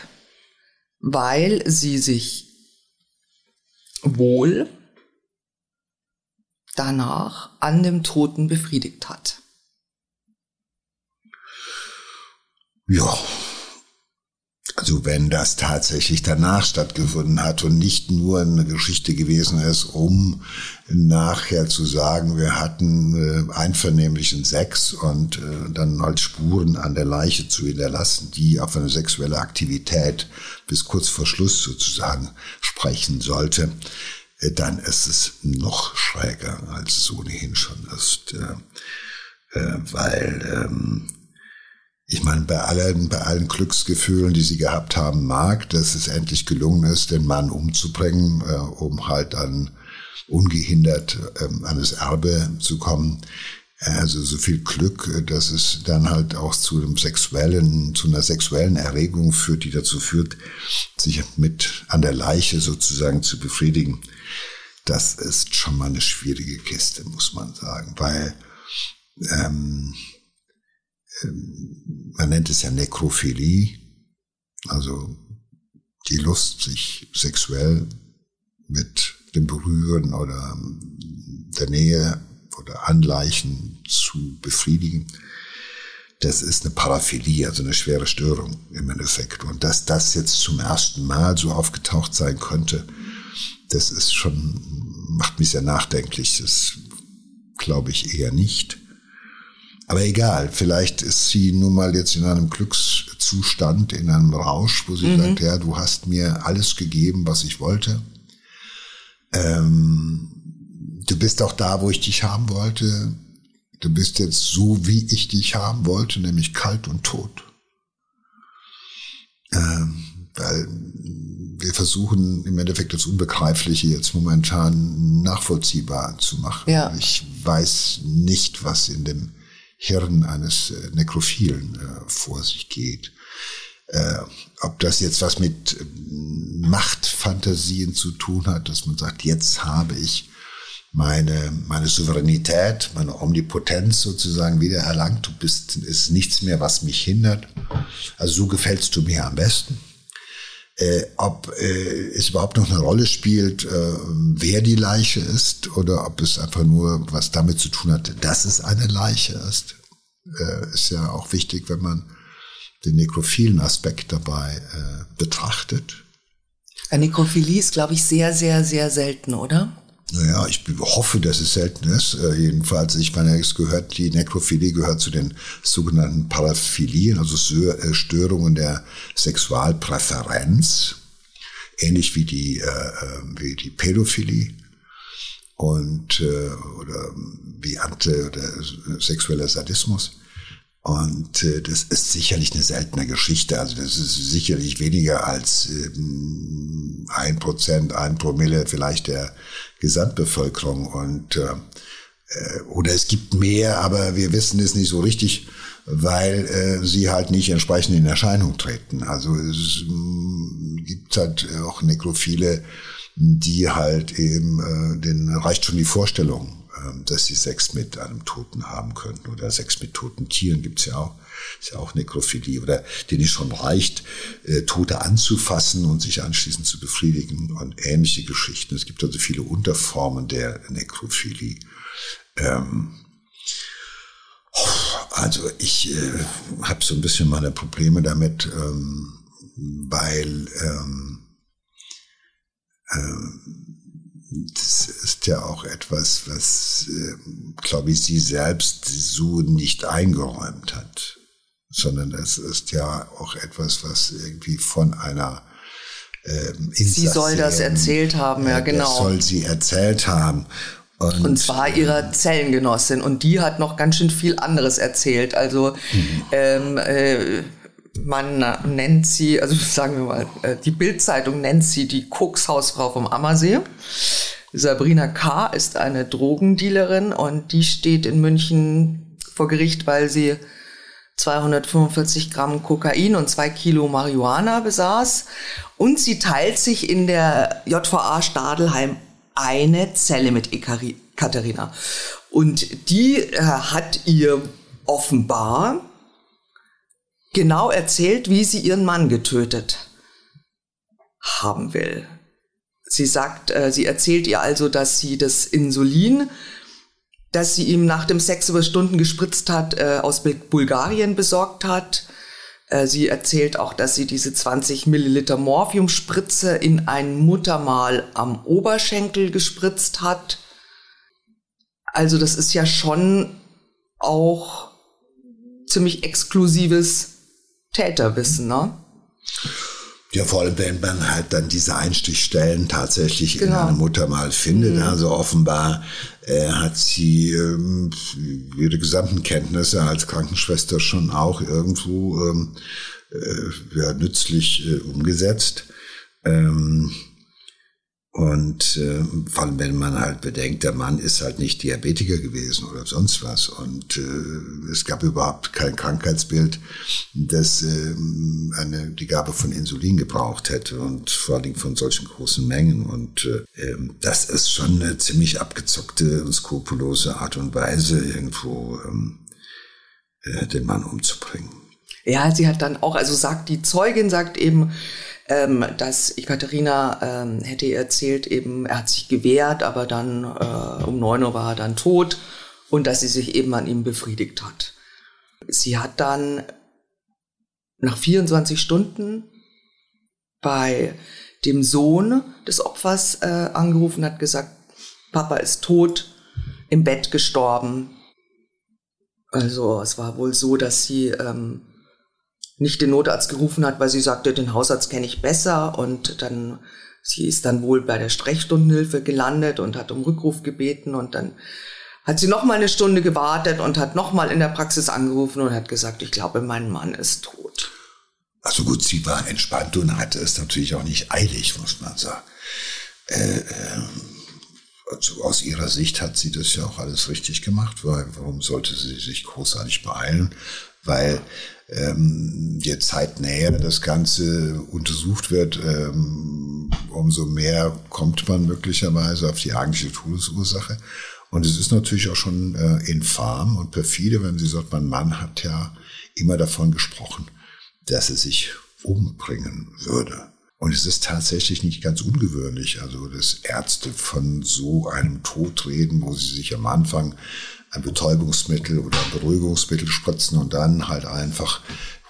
weil sie sich wohl danach an dem Toten befriedigt hat. Ja, also wenn das tatsächlich danach stattgefunden hat und nicht nur eine Geschichte gewesen ist, um nachher zu sagen, wir hatten äh, einvernehmlichen Sex und äh, dann halt Spuren an der Leiche zu hinterlassen, die auf eine sexuelle Aktivität bis kurz vor Schluss sozusagen sprechen sollte, äh, dann ist es noch schräger, als es ohnehin schon ist. Weil ähm, ich meine, bei allen, bei allen Glücksgefühlen, die sie gehabt haben, mag, dass es endlich gelungen ist, den Mann umzubringen, äh, um halt dann ungehindert ähm, an das Erbe zu kommen. Also so viel Glück, dass es dann halt auch zu einem sexuellen, zu einer sexuellen Erregung führt, die dazu führt, sich mit an der Leiche sozusagen zu befriedigen. Das ist schon mal eine schwierige Kiste, muss man sagen, weil ähm, man nennt es ja Nekrophilie, also die Lust, sich sexuell mit dem Berühren oder der Nähe oder Anleichen zu befriedigen. Das ist eine Paraphilie, also eine schwere Störung im Endeffekt. Und dass das jetzt zum ersten Mal so aufgetaucht sein könnte, das ist schon, macht mich sehr nachdenklich. Das glaube ich eher nicht. Aber egal, vielleicht ist sie nun mal jetzt in einem Glückszustand, in einem Rausch, wo sie mhm. sagt, ja, du hast mir alles gegeben, was ich wollte. Ähm, du bist auch da, wo ich dich haben wollte. Du bist jetzt so, wie ich dich haben wollte, nämlich kalt und tot. Ähm, weil wir versuchen im Endeffekt das Unbegreifliche jetzt momentan nachvollziehbar zu machen. Ja. Ich weiß nicht, was in dem Hirn eines äh, Nekrophilen äh, vor sich geht. Äh, ob das jetzt was mit Machtfantasien zu tun hat, dass man sagt, jetzt habe ich meine, meine Souveränität, meine Omnipotenz sozusagen wieder erlangt. Du bist, ist nichts mehr, was mich hindert. Also so gefällst du mir am besten. Äh, ob äh, es überhaupt noch eine Rolle spielt, äh, wer die Leiche ist oder ob es einfach nur was damit zu tun hat, dass es eine Leiche ist, äh, ist ja auch wichtig, wenn man den nekrophilen Aspekt dabei äh, betrachtet. Eine Nekrophilie ist, glaube ich, sehr, sehr, sehr selten, oder? Naja, ich hoffe, dass es selten ist. Äh, jedenfalls, ich meine, es gehört, die Nekrophilie gehört zu den sogenannten Paraphilien, also äh, Störungen der Sexualpräferenz, ähnlich wie die, äh, äh, wie die Pädophilie und äh, oder wie Ante oder sexueller Sadismus. Und äh, das ist sicherlich eine seltene Geschichte. Also das ist sicherlich weniger als ähm, ein Prozent, ein Promille vielleicht der Gesamtbevölkerung. Und äh, äh, oder es gibt mehr, aber wir wissen es nicht so richtig, weil äh, sie halt nicht entsprechend in Erscheinung treten. Also es äh, gibt halt auch Nekrophile, die halt eben, äh, den reicht schon die Vorstellung, dass sie Sex mit einem Toten haben könnten oder Sex mit toten Tieren gibt's ja auch. Ist ja auch Nekrophilie oder denen es schon reicht, äh, Tote anzufassen und sich anschließend zu befriedigen und ähnliche Geschichten. Es gibt also viele Unterformen der Nekrophilie. Ähm, also ich äh, habe so ein bisschen meine Probleme damit, ähm, weil ähm, äh, das ist ja auch etwas, was, äh, glaube ich, sie selbst so nicht eingeräumt hat, sondern es ist ja auch etwas, was irgendwie von einer ähm, Sie soll das erzählt haben, ja, genau. Das soll sie erzählt haben. Und, und, zwar ihrer Zellengenossin. Und die hat noch ganz schön viel anderes erzählt. Also mhm. ähm, äh, man nennt sie, also sagen wir mal, äh, die Bildzeitung nennt sie die Kokshausfrau vom Ammersee. Sabrina K. ist eine Drogendealerin und die steht in München vor Gericht, weil sie 245 Gramm Kokain und zwei Kilo Marihuana besaß. Und sie teilt sich in der JVA Stadelheim eine Zelle mit Ekaterina. Und die äh, hat ihr offenbar genau erzählt, wie sie ihren Mann getötet haben will. Sie sagt, äh, sie erzählt ihr also, dass sie das Insulin, das sie ihm nach dem Sex über Stunden gespritzt hat, äh, aus Bulgarien besorgt hat äh, sie erzählt auch, dass sie diese 20 Milliliter Morphiumspritze in ein Muttermal am Oberschenkel gespritzt hat. Also das ist ja schon auch ziemlich exklusives Täterwissen, ne? Ja, vor allem, wenn man halt dann diese Einstichstellen tatsächlich genau. in einem Muttermal findet. Mhm. Also offenbar äh, hat sie ähm, ihre gesamten Kenntnisse als Krankenschwester schon auch irgendwo ähm, äh, ja, nützlich äh, umgesetzt. Ähm, und äh, vor allem, wenn man halt bedenkt, der Mann ist halt nicht Diabetiker gewesen oder sonst was. Und äh, es gab überhaupt kein Krankheitsbild, das äh, eine, die Gabe von Insulin gebraucht hätte und vor allen Dingen von solchen großen Mengen. Und äh, ähm, das ist schon eine ziemlich abgezockte und skrupellose Art und Weise, irgendwo ähm, äh, den Mann umzubringen. Ja, sie hat dann auch, also sagt die Zeugin, sagt eben, ähm, dass Ekaterina ähm, hätte ihr erzählt, eben, er hat sich gewehrt, aber dann äh, um neun Uhr war er dann tot und dass sie sich eben an ihm befriedigt hat. Sie hat dann nach 24 Stunden bei dem Sohn des Opfers äh, angerufen, hat gesagt, Papa ist tot, im Bett gestorben. Also es war wohl so, dass sie ähm, nicht den Notarzt gerufen hat, weil sie sagte, den Hausarzt kenne ich besser und dann sie ist dann wohl bei der Sprechstundenhilfe gelandet und hat um Rückruf gebeten und dann hat sie noch mal eine Stunde gewartet und hat noch mal in der Praxis angerufen und hat gesagt, ich glaube, mein Mann ist tot. Also gut, sie war entspannt und hatte es natürlich auch nicht eilig, muss man sagen. Äh, äh, also aus ihrer Sicht hat sie das ja auch alles richtig gemacht, weil warum sollte sie sich großartig beeilen? Weil ähm, je zeitnäher das Ganze untersucht wird, ähm, umso mehr kommt man möglicherweise auf die eigentliche Todesursache. Und es ist natürlich auch schon äh, infam und perfide, wenn sie sagt, mein Mann hat ja immer davon gesprochen, dass er sich umbringen würde. Und es ist tatsächlich nicht ganz ungewöhnlich, also dass Ärzte von so einem Tod reden, wo sie sich am Anfang ein Betäubungsmittel oder ein Beruhigungsmittel spritzen und dann halt einfach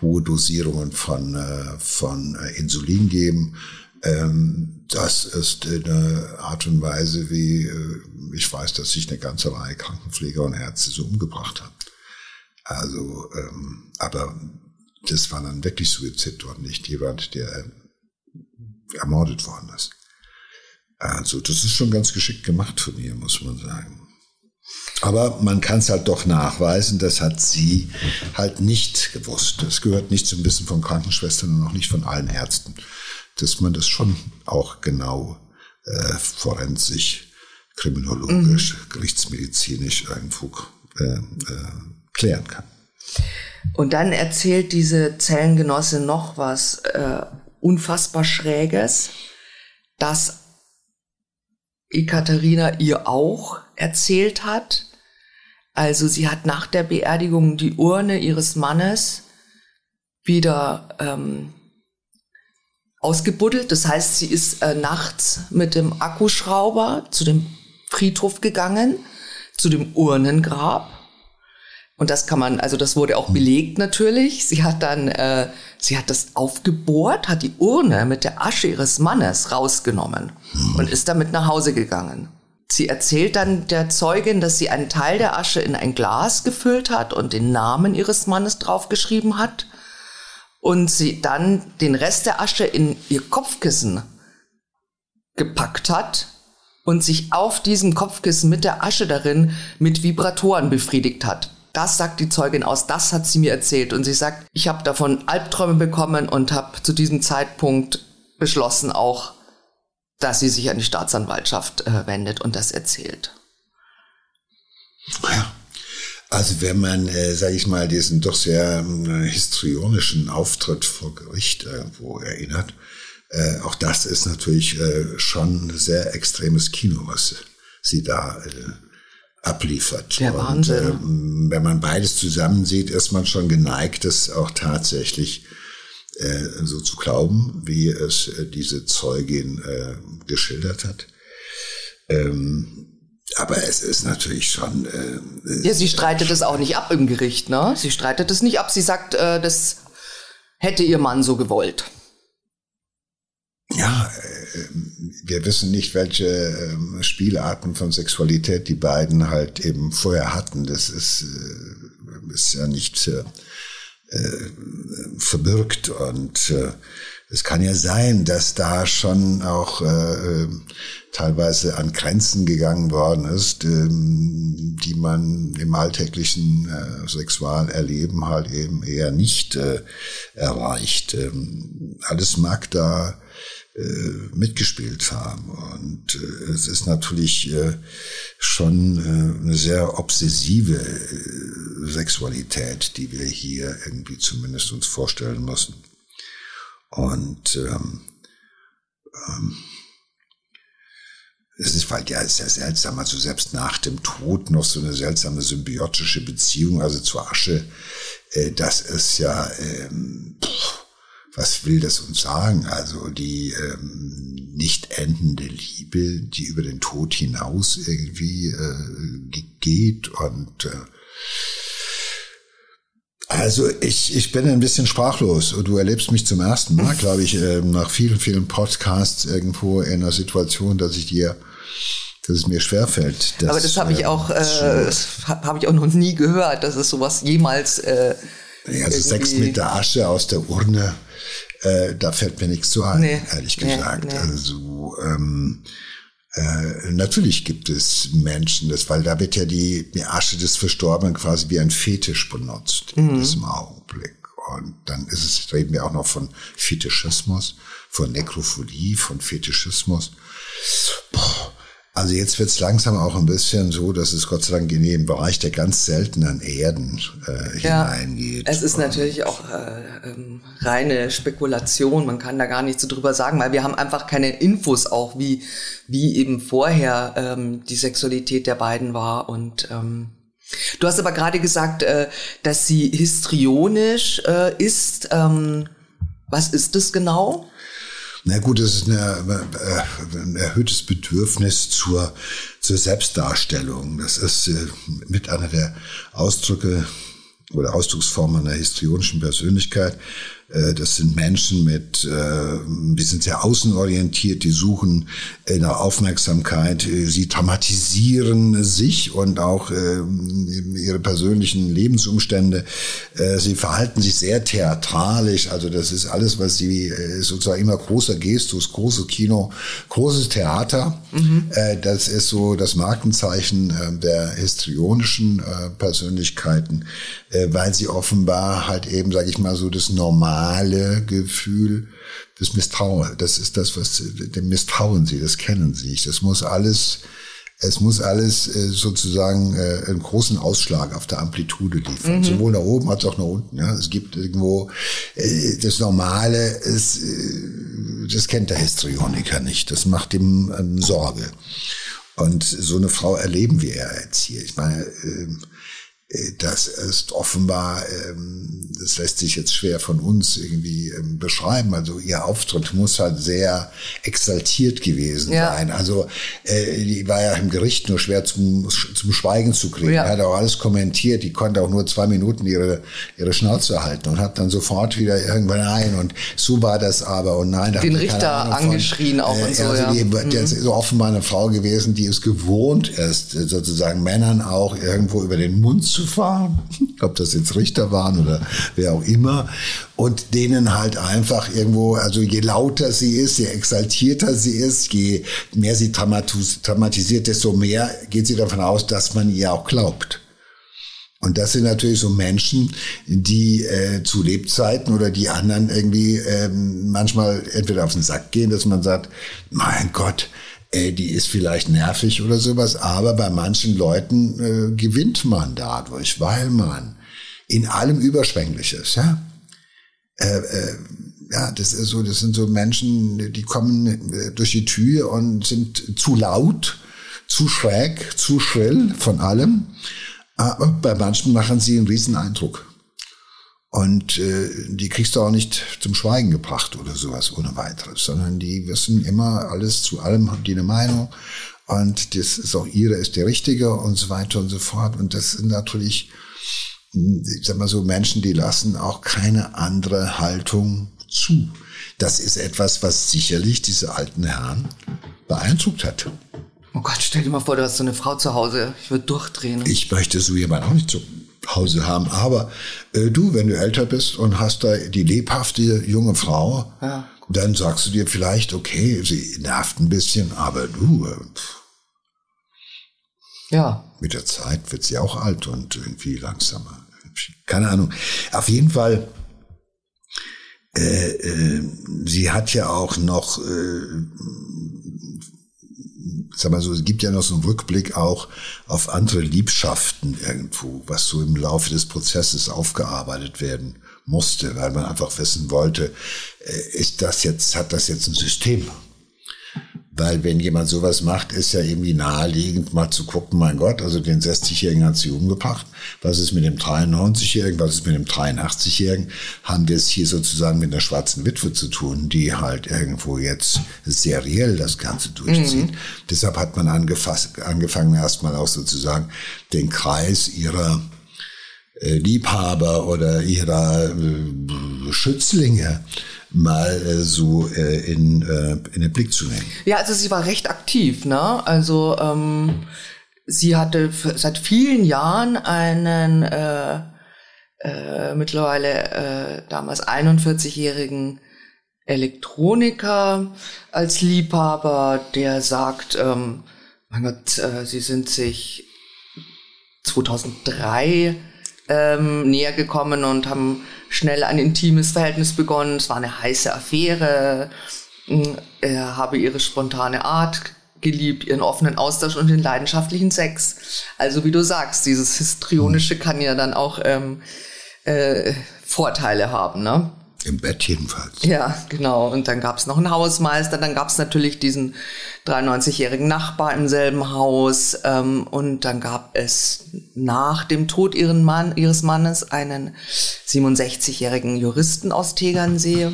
hohe Dosierungen von, äh, von äh, Insulin geben. Ähm, das ist eine Art und Weise, wie äh, ich weiß, dass sich eine ganze Reihe Krankenpfleger und Ärzte so umgebracht haben. Also, ähm, aber das war dann wirklich Suizid und nicht jemand, der ermordet worden ist. Also, das ist schon ganz geschickt gemacht von ihr, muss man sagen. Aber man kann es halt doch nachweisen, das hat sie halt nicht gewusst. Das gehört nicht zum Wissen von Krankenschwestern und auch nicht von allen Ärzten, dass man das schon auch genau äh, forensisch, kriminologisch, mhm. gerichtsmedizinisch irgendwo äh, äh, klären kann. Und dann erzählt diese Zellengenossin noch was äh, unfassbar Schräges, dass Ekaterina ihr auch erzählt hat. Also sie hat nach der Beerdigung die Urne ihres Mannes wieder ähm, ausgebuddelt. Das heißt, sie ist äh, nachts mit dem Akkuschrauber zu dem Friedhof gegangen, zu dem Urnengrab. Und das kann man, also das wurde auch belegt natürlich. Sie hat dann, äh, sie hat das aufgebohrt, hat die Urne mit der Asche ihres Mannes rausgenommen und ist damit nach Hause gegangen. Sie erzählt dann der Zeugin, dass sie einen Teil der Asche in ein Glas gefüllt hat und den Namen ihres Mannes draufgeschrieben hat und sie dann den Rest der Asche in ihr Kopfkissen gepackt hat und sich auf diesem Kopfkissen mit der Asche darin mit Vibratoren befriedigt hat. Das sagt die Zeugin aus, das hat sie mir erzählt. Und sie sagt, ich habe davon Albträume bekommen und habe zu diesem Zeitpunkt beschlossen auch, dass sie sich an die Staatsanwaltschaft äh, wendet und das erzählt. Ja. Also wenn man, äh, sage ich mal, diesen doch sehr äh, histrionischen Auftritt vor Gericht irgendwo erinnert, äh, auch das ist natürlich äh, schon sehr extremes Kino, was sie da äh, abliefert. Der Wahnsinn. Und äh, wenn man beides zusammen sieht, ist man schon geneigt, es auch tatsächlich so zu glauben, wie es äh, diese Zeugin äh, geschildert hat. Ähm, aber es ist natürlich schon. Äh, ja, sie streitet es auch nicht ab im Gericht, ne? Sie streitet es nicht ab. Sie sagt, äh, das hätte ihr Mann so gewollt. Ja, äh, wir wissen nicht, welche äh, Spielarten von Sexualität die beiden halt eben vorher hatten. Das ist, äh, ist ja nicht äh, äh, verbirgt und äh, es kann ja sein, dass da schon auch äh, teilweise an Grenzen gegangen worden ist, ähm, die man im alltäglichen äh, Sexualerleben halt eben eher nicht äh, erreicht. Ähm, alles mag da äh, mitgespielt haben. Und äh, es ist natürlich äh, schon äh, eine sehr obsessive äh, Sexualität, die wir hier irgendwie zumindest uns vorstellen müssen. Und ähm, ähm, es ist halt ja, ja seltsam, also selbst nach dem Tod noch so eine seltsame symbiotische Beziehung, also zur Asche, äh, das ist ja, ähm, pff, was will das uns sagen? Also die ähm, nicht endende Liebe, die über den Tod hinaus irgendwie äh, geht und äh, also ich, ich bin ein bisschen sprachlos. Du erlebst mich zum ersten Mal, glaube ich, äh, nach vielen, vielen Podcasts irgendwo in einer Situation, dass ich dir, dass es mir schwerfällt. Das, Aber das habe ich auch, äh, habe ich auch noch nie gehört, dass es sowas jemals. Äh, ja, also Sex mit der Asche aus der Urne, äh, da fällt mir nichts zu ein, nee, ehrlich gesagt. Nee, nee. Also ähm, äh, natürlich gibt es Menschen, das, weil da wird ja die, die Asche des Verstorbenen quasi wie ein Fetisch benutzt mhm. in diesem Augenblick. Und dann ist es, reden wir auch noch von Fetischismus, von Nekrophilie, von Fetischismus. Boah, also jetzt wird es langsam auch ein bisschen so, dass es Gott sei Dank in den Bereich der ganz seltenen Erden äh, ja, hineingeht. Es ist natürlich auch äh, ähm, reine Spekulation. Man kann da gar nichts so drüber sagen, weil wir haben einfach keine Infos auch, wie, wie eben vorher ähm, die Sexualität der beiden war. Und ähm, du hast aber gerade gesagt, äh, dass sie histrionisch äh, ist. Ähm, was ist das genau? Na gut, es ist eine, äh, ein erhöhtes Bedürfnis zur, zur Selbstdarstellung. Das ist äh, mit einer der Ausdrücke oder Ausdrucksformen einer histrionischen Persönlichkeit. Äh, das sind Menschen mit, äh, die sind sehr außenorientiert, die suchen äh, nach Aufmerksamkeit, sie dramatisieren sich und auch ihre persönlichen Lebensumstände. Sie verhalten sich sehr theatralisch, also das ist alles, was sie sozusagen immer großer Gestus, großes Kino, großes Theater. Mhm. Das ist so das Markenzeichen der histrionischen Persönlichkeiten, weil sie offenbar halt eben, sage ich mal, so das Normal normale Gefühl des Misstrauens. Das ist das, was dem misstrauen sie, das kennen sie. Das muss alles, es muss alles äh, sozusagen äh, einen großen Ausschlag auf der Amplitude liefern. Mhm. Sowohl nach oben als auch nach unten. Ja. Es gibt irgendwo äh, das Normale ist das kennt der Histrioniker nicht. Das macht ihm ähm, Sorge. Und so eine Frau erleben wir ja jetzt hier. Ich meine, äh, das ist offenbar, ähm, das lässt sich jetzt schwer von uns irgendwie ähm, beschreiben. Also ihr Auftritt muss halt sehr exaltiert gewesen ja. sein. Also äh, die war ja im Gericht nur schwer zum, zum Schweigen zu kriegen. Ja. hat auch alles kommentiert. Die konnte auch nur zwei Minuten ihre, ihre Schnauze halten und hat dann sofort wieder irgendwann ein. Und so war das aber. Und nein, da Den Richter angeschrien von, auch und äh, so. Also ja. die, mhm. Das ist offenbar eine Frau gewesen, die es gewohnt ist, sozusagen Männern auch irgendwo über den Mund zu fahren, ob das jetzt Richter waren oder wer auch immer, und denen halt einfach irgendwo, also je lauter sie ist, je exaltierter sie ist, je mehr sie dramatisiert, desto mehr geht sie davon aus, dass man ihr auch glaubt. Und das sind natürlich so Menschen, die äh, zu Lebzeiten oder die anderen irgendwie äh, manchmal entweder auf den Sack gehen, dass man sagt, mein Gott, äh, die ist vielleicht nervig oder sowas, aber bei manchen Leuten äh, gewinnt man dadurch, weil man in allem überschwänglich ist, ja. Äh, äh, ja, das ist so, das sind so Menschen, die kommen äh, durch die Tür und sind zu laut, zu schräg, zu schrill von allem. Aber bei manchen machen sie einen riesen Eindruck. Und äh, die kriegst du auch nicht zum Schweigen gebracht oder sowas ohne weiteres, sondern die wissen immer alles zu allem, haben die eine Meinung und das ist auch ihre, ist der richtige und so weiter und so fort. Und das sind natürlich, ich sag mal so, Menschen, die lassen auch keine andere Haltung zu. Das ist etwas, was sicherlich diese alten Herren beeindruckt hat. Oh Gott, stell dir mal vor, du hast so eine Frau zu Hause. Ich würde durchdrehen. Ich möchte so jemand auch nicht zu Hause haben. Aber äh, du, wenn du älter bist und hast da die lebhafte junge Frau, ja. dann sagst du dir vielleicht, okay, sie nervt ein bisschen, aber du, äh, ja. mit der Zeit wird sie auch alt und irgendwie langsamer. Keine Ahnung. Auf jeden Fall, äh, äh, sie hat ja auch noch äh, sag mal so, es gibt ja noch so einen Rückblick auch auf andere Liebschaften irgendwo, was so im Laufe des Prozesses aufgearbeitet werden musste, weil man einfach wissen wollte, äh, ist das jetzt, hat das jetzt ein System? Weil wenn jemand sowas macht, ist ja irgendwie naheliegend, mal zu gucken, mein Gott, also den 60-Jährigen hat sie umgebracht. Was ist mit dem 93-Jährigen? Was ist mit dem 83-Jährigen? Haben wir es hier sozusagen mit einer schwarzen Witwe zu tun, die halt irgendwo jetzt seriell das Ganze durchzieht. Mhm. Deshalb hat man angefangen, erstmal auch sozusagen den Kreis ihrer äh, Liebhaber oder ihrer äh, Schützlinge mal äh, so äh, in, äh, in den Blick zu nehmen. Ja, also sie war recht aktiv, ne? Also ähm, sie hatte seit vielen Jahren einen äh, äh, mittlerweile äh, damals 41-jährigen Elektroniker als Liebhaber, der sagt, ähm, mein Gott, äh, sie sind sich 2003 ähm, näher gekommen und haben schnell ein intimes Verhältnis begonnen. Es war eine heiße Affäre. Mm, er habe ihre spontane Art geliebt, ihren offenen Austausch und den leidenschaftlichen Sex. Also wie du sagst, dieses Histrionische kann ja dann auch ähm, äh, Vorteile haben, ne? Im Bett jedenfalls. Ja, genau. Und dann gab es noch einen Hausmeister, dann gab es natürlich diesen 93-jährigen Nachbar im selben Haus ähm, und dann gab es nach dem Tod ihren Mann, ihres Mannes einen 67-jährigen Juristen aus Tegernsee.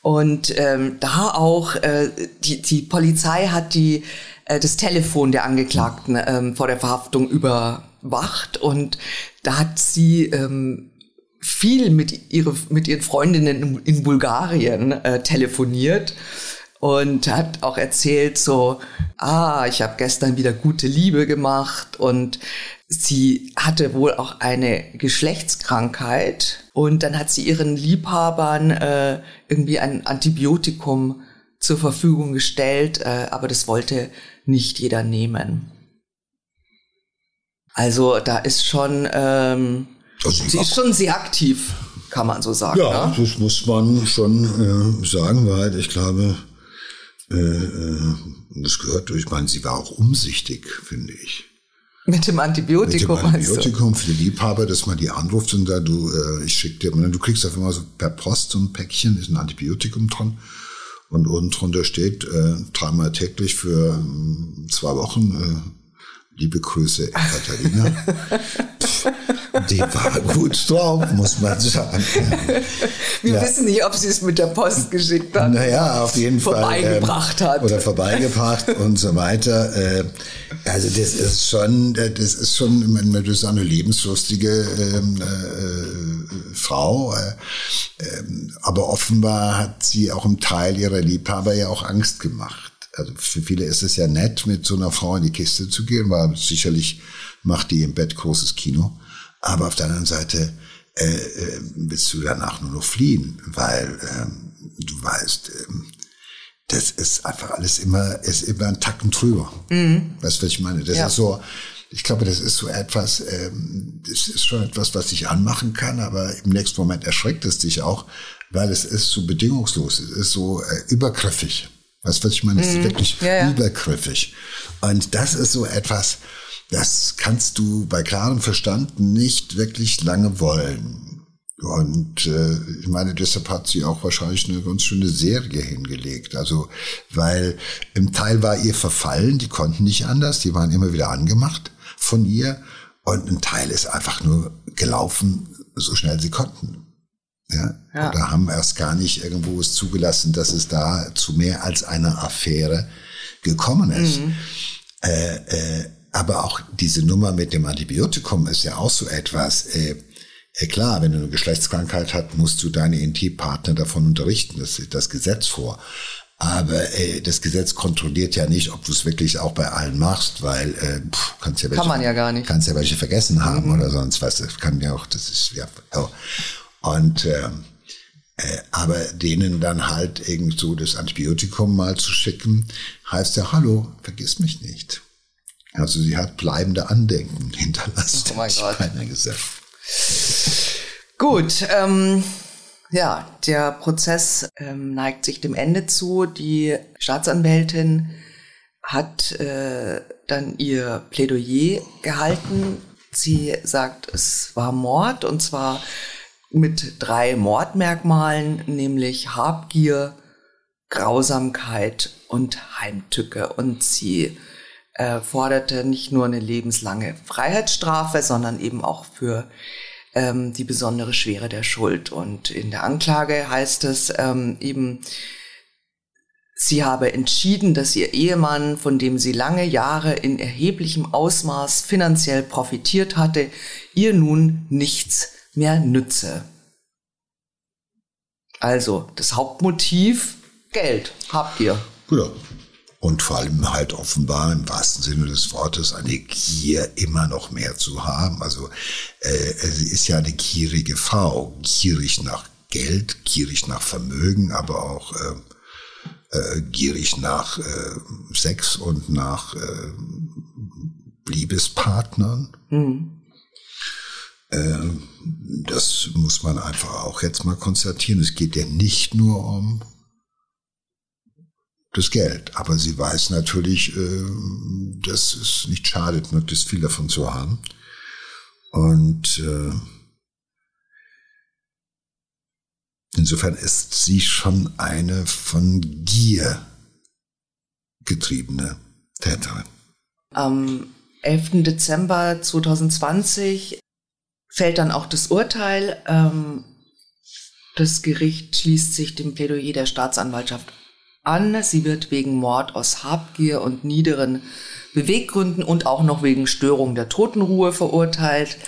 Und ähm, da auch, äh, die, die Polizei hat die, äh, das Telefon der Angeklagten ähm, vor der Verhaftung überwacht und da hat sie ähm, viel mit, ihre, mit ihren Freundinnen in, Bulgarien äh, telefoniert und hat auch erzählt so, ah, ich habe gestern wieder gute Liebe gemacht und sie hatte wohl auch eine Geschlechtskrankheit und dann hat sie ihren Liebhabern äh, irgendwie ein Antibiotikum zur Verfügung gestellt, äh, aber das wollte nicht jeder nehmen. Also da ist schon ähm, also Sie ist schon sehr aktiv, kann man so sagen. Ja, ne? das muss man schon äh, sagen, weil ich glaube, äh, äh, das gehört durch, ich meine, sie war auch umsichtig, finde ich. Mit dem Antibiotikum. Mit dem Antibiotikum für die Liebhaber, dass man die anruft und da du, äh, ich schick dir, du kriegst einfach mal so per Post so ein Päckchen, ist ein Antibiotikum dran. Und unten drunter steht, äh, dreimal täglich für äh, zwei Wochen, äh, liebe Grüße, Katharina. Die war gut drauf, muss man sagen. Wir ja. wissen nicht, ob sie es mit der Post geschickt hat. Naja, auf jeden vorbeigebracht Fall. Ähm, hat. Oder vorbeigebracht und so weiter. Äh, also das ist schon, das ist schon, das ist eine lebenslustige ähm, äh, Frau. Äh, ähm, aber offenbar hat sie auch im Teil ihrer Liebhaber ja auch Angst gemacht. Also für viele ist es ja nett, mit so einer Frau in die Kiste zu gehen, weil sicherlich macht die im Bett großes Kino. Aber auf der anderen Seite äh, äh, willst du danach nur noch fliehen, weil ähm, du weißt, ähm, das ist einfach alles immer, ist immer ein Tacken drüber. Mhm. Weißt du, was ich meine? Das ja. ist so, ich glaube, das ist so etwas, ähm, das ist schon etwas, was dich anmachen kann, aber im nächsten Moment erschreckt es dich auch, weil es ist so bedingungslos, es ist so äh, übergriffig. Weißt du, was ich meine? Es ist mhm. wirklich ja, ja. übergriffig. Und das ist so etwas, das kannst du bei klarem Verstand nicht wirklich lange wollen. Und äh, ich meine, deshalb hat sie auch wahrscheinlich eine ganz schöne Serie hingelegt. Also, weil im Teil war ihr verfallen, die konnten nicht anders, die waren immer wieder angemacht von ihr. Und ein Teil ist einfach nur gelaufen, so schnell sie konnten. Ja? ja. Oder haben erst gar nicht irgendwo es zugelassen, dass es da zu mehr als einer Affäre gekommen ist. Mhm. Äh, äh, aber auch diese Nummer mit dem Antibiotikum ist ja auch so etwas. Äh, äh, klar, wenn du eine Geschlechtskrankheit hast, musst du deine Intimpartner davon unterrichten. Das sieht das Gesetz vor. Aber äh, das Gesetz kontrolliert ja nicht, ob du es wirklich auch bei allen machst, weil äh, pff, kannst ja welche, kann man ja gar nicht. Kannst ja welche vergessen haben mhm. oder sonst was. Das kann ja auch, das ist ja. Oh. Und ähm, äh, aber denen dann halt irgend so das Antibiotikum mal zu schicken, heißt ja, hallo, vergiss mich nicht. Also sie hat bleibende Andenken hinterlassen. Oh mein Gott. Gut, ähm, ja, der Prozess ähm, neigt sich dem Ende zu. Die Staatsanwältin hat äh, dann ihr Plädoyer gehalten. Sie sagt, es war Mord und zwar mit drei Mordmerkmalen, nämlich Habgier, Grausamkeit und Heimtücke. Und sie äh, forderte nicht nur eine lebenslange Freiheitsstrafe, sondern eben auch für ähm, die besondere Schwere der Schuld. Und in der Anklage heißt es ähm, eben, sie habe entschieden, dass ihr Ehemann, von dem sie lange Jahre in erheblichem Ausmaß finanziell profitiert hatte, ihr nun nichts mehr nütze. Also das Hauptmotiv Geld habt ihr. Ja, und vor allem halt offenbar im wahrsten Sinne des Wortes eine Gier immer noch mehr zu haben. Also äh, sie ist ja eine gierige Frau, gierig nach Geld, gierig nach Vermögen, aber auch äh, äh, gierig nach äh, Sex und nach äh, Liebespartnern. Mhm. Äh, das muss man einfach auch jetzt mal konstatieren. Es geht ja nicht nur um das Geld. Aber sie weiß natürlich, äh, dass es nicht schadet, möglichst viel davon zu haben. Und äh, insofern ist sie schon eine von Gier getriebene Täterin. Am 11. Dezember 2020 fällt dann auch das Urteil. Ähm, das Gericht schließt sich dem Plädoyer der Staatsanwaltschaft an. Sie wird wegen Mord aus Habgier und niederen Beweggründen und auch noch wegen Störung der Totenruhe verurteilt.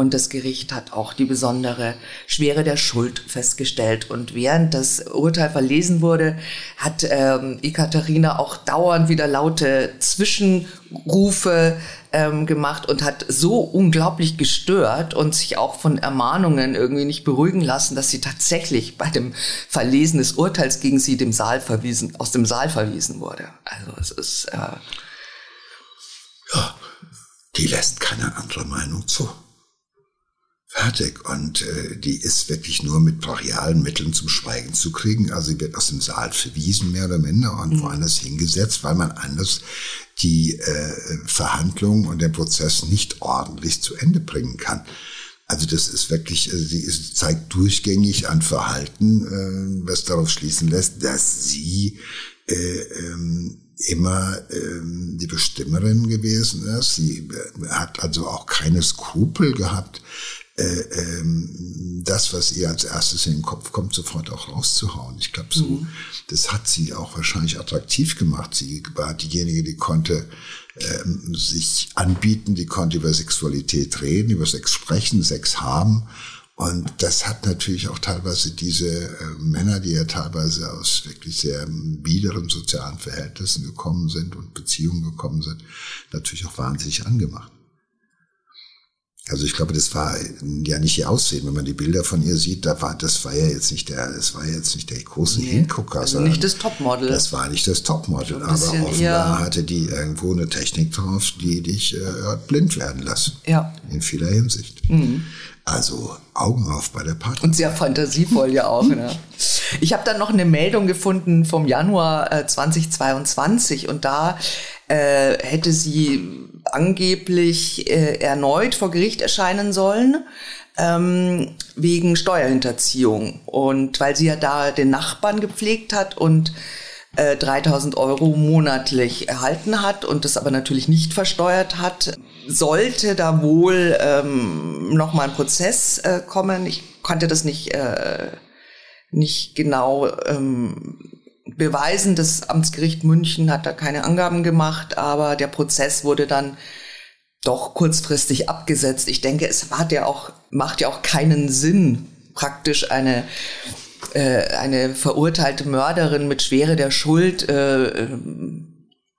Und das Gericht hat auch die besondere Schwere der Schuld festgestellt. Und während das Urteil verlesen wurde, hat ähm, Ekaterina auch dauernd wieder laute Zwischenrufe ähm, gemacht und hat so unglaublich gestört und sich auch von Ermahnungen irgendwie nicht beruhigen lassen, dass sie tatsächlich bei dem Verlesen des Urteils gegen sie dem Saal verwiesen, aus dem Saal verwiesen wurde. Also es ist äh ja, die lässt keine andere Meinung zu. Fertig. Und äh, die ist wirklich nur mit brachialen Mitteln zum Schweigen zu kriegen. Also sie wird aus dem Saal verwiesen, mehr oder minder, und mhm. woanders hingesetzt, weil man anders die äh, Verhandlungen und den Prozess nicht ordentlich zu Ende bringen kann. Also das ist wirklich, also sie ist, zeigt durchgängig ein Verhalten, äh, was darauf schließen lässt, dass sie äh, ähm, immer ähm, die Bestimmerin gewesen ist. Sie äh, hat also auch keine Skrupel gehabt, äh, ähm, das, was ihr als erstes in den Kopf kommt, sofort auch rauszuhauen. Ich glaube, so, mhm. das hat sie auch wahrscheinlich attraktiv gemacht. Sie war diejenige, die konnte ähm, sich anbieten, die konnte über Sexualität reden, über Sex sprechen, Sex haben. Und das hat natürlich auch teilweise diese äh, Männer, die ja teilweise aus wirklich sehr biederen sozialen Verhältnissen gekommen sind und Beziehungen gekommen sind, natürlich auch wahnsinnig angemacht. Also ich glaube, das war ja nicht ihr Aussehen. Wenn man die Bilder von ihr sieht, da war, das war ja jetzt nicht der, das war jetzt nicht der große nee, Hingucker. Also nicht das Topmodel. Das war nicht das Topmodel. Aber offenbar hatte die irgendwo eine Technik drauf, die dich äh, blind werden lassen. Ja. In vieler Hinsicht. Mhm. Also Augen auf bei der Party. Und sehr fantasievoll ja auch. ne? Ich habe dann noch eine Meldung gefunden vom Januar äh, 2022 und da äh, hätte sie angeblich äh, erneut vor Gericht erscheinen sollen ähm, wegen Steuerhinterziehung. Und weil sie ja da den Nachbarn gepflegt hat und äh, 3000 Euro monatlich erhalten hat und das aber natürlich nicht versteuert hat, sollte da wohl ähm, nochmal ein Prozess äh, kommen. Ich konnte das nicht, äh, nicht genau ähm, beweisen. Das Amtsgericht München hat da keine Angaben gemacht, aber der Prozess wurde dann doch kurzfristig abgesetzt. Ich denke, es hat ja auch, macht ja auch keinen Sinn, praktisch eine äh, eine verurteilte Mörderin mit Schwere der Schuld äh,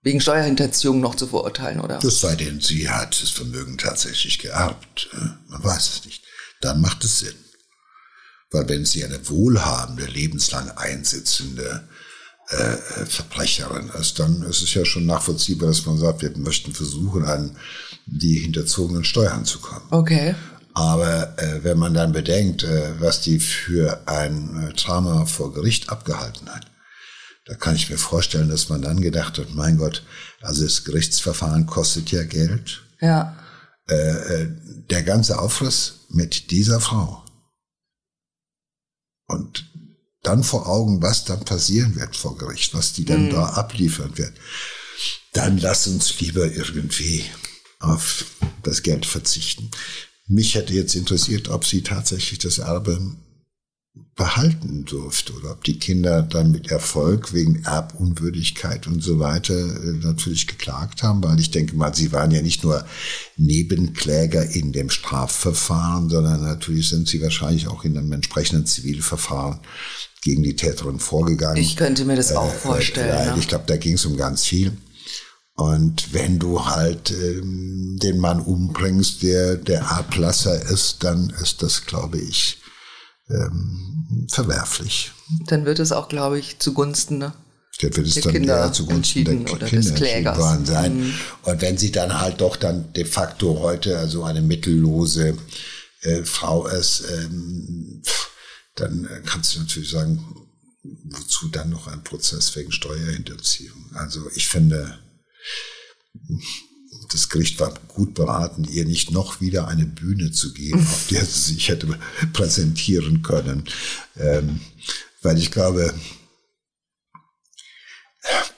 wegen Steuerhinterziehung noch zu verurteilen, oder? Das sei denn, sie hat das Vermögen tatsächlich geerbt. Man weiß es nicht. Dann macht es Sinn. Weil wenn sie eine wohlhabende, lebenslang einsitzende äh, Verbrecherin ist, dann ist es ja schon nachvollziehbar, dass man sagt, wir möchten versuchen, an die hinterzogenen Steuern zu kommen. Okay. Aber äh, wenn man dann bedenkt, äh, was die für ein äh, Trauma vor Gericht abgehalten hat, da kann ich mir vorstellen, dass man dann gedacht hat, mein Gott, also das Gerichtsverfahren kostet ja Geld. Ja. Äh, äh der ganze Aufriss mit dieser Frau. Und dann vor Augen, was dann passieren wird vor Gericht, was die dann mhm. da abliefern wird. Dann lass uns lieber irgendwie auf das Geld verzichten. Mich hätte jetzt interessiert, ob sie tatsächlich das Erbe behalten durfte oder ob die Kinder dann mit Erfolg wegen Erbunwürdigkeit und so weiter äh, natürlich geklagt haben, weil ich denke mal, sie waren ja nicht nur Nebenkläger in dem Strafverfahren, sondern natürlich sind sie wahrscheinlich auch in einem entsprechenden Zivilverfahren gegen die Täterin vorgegangen. Ich könnte mir das auch äh, vorstellen. Äh? Ich glaube, da ging es um ganz viel. Und wenn du halt ähm, den Mann umbringst, der der Ablasser ist, dann ist das, glaube ich, ähm, verwerflich. Dann wird es auch, glaube ich, zugunsten ne? Der wird es dann Kinder eher zugunsten der oder Kinder des Klägers worden sein. Mhm. Und wenn sie dann halt doch dann de facto heute also eine mittellose äh, Frau ist, ähm, dann äh, kannst du natürlich sagen, wozu dann noch ein Prozess wegen Steuerhinterziehung? Also ich finde, das Gericht war gut beraten, ihr nicht noch wieder eine Bühne zu geben, auf der sie sich hätte präsentieren können. Ähm, weil ich glaube,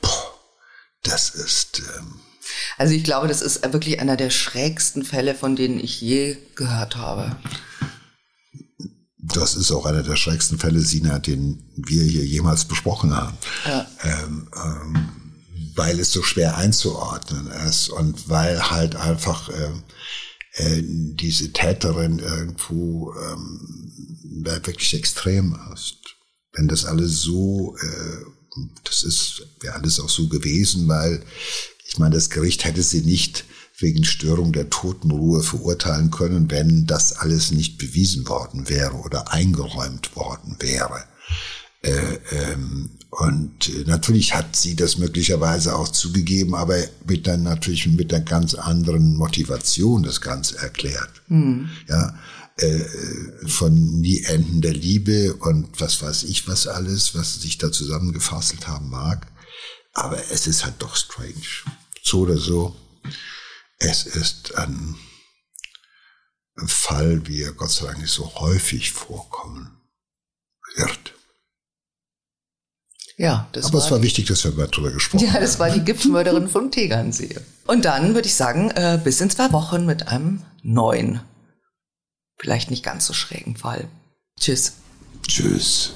boah, das ist. Ähm, also ich glaube, das ist wirklich einer der schrägsten Fälle, von denen ich je gehört habe. Das ist auch einer der schrägsten Fälle, Sina, den wir hier jemals besprochen haben. Ja. Ähm, ähm, weil es so schwer einzuordnen ist und weil halt einfach äh, äh, diese Täterin irgendwo ähm, wirklich extrem ist. Wenn das alles so, äh, das ist ja alles auch so gewesen, weil ich meine, das Gericht hätte sie nicht wegen Störung der Totenruhe verurteilen können, wenn das alles nicht bewiesen worden wäre oder eingeräumt worden wäre. Äh, ähm, und äh, natürlich hat sie das möglicherweise auch zugegeben, aber mit dann natürlich mit einer ganz anderen Motivation das Ganze erklärt. Mhm. Ja, äh, von nie endender Liebe und was weiß ich was alles, was sich da zusammengefasselt haben mag. Aber es ist halt doch strange. So oder so. Es ist ein Fall, wie er Gott sei Dank nicht so häufig vorkommen wird. Ja, das Aber war es war wichtig, dass wir mal drüber gesprochen haben. Ja, das war die Giftmörderin vom Tegernsee. Und dann würde ich sagen, äh, bis in zwei Wochen mit einem neuen, vielleicht nicht ganz so schrägen Fall. Tschüss. Tschüss.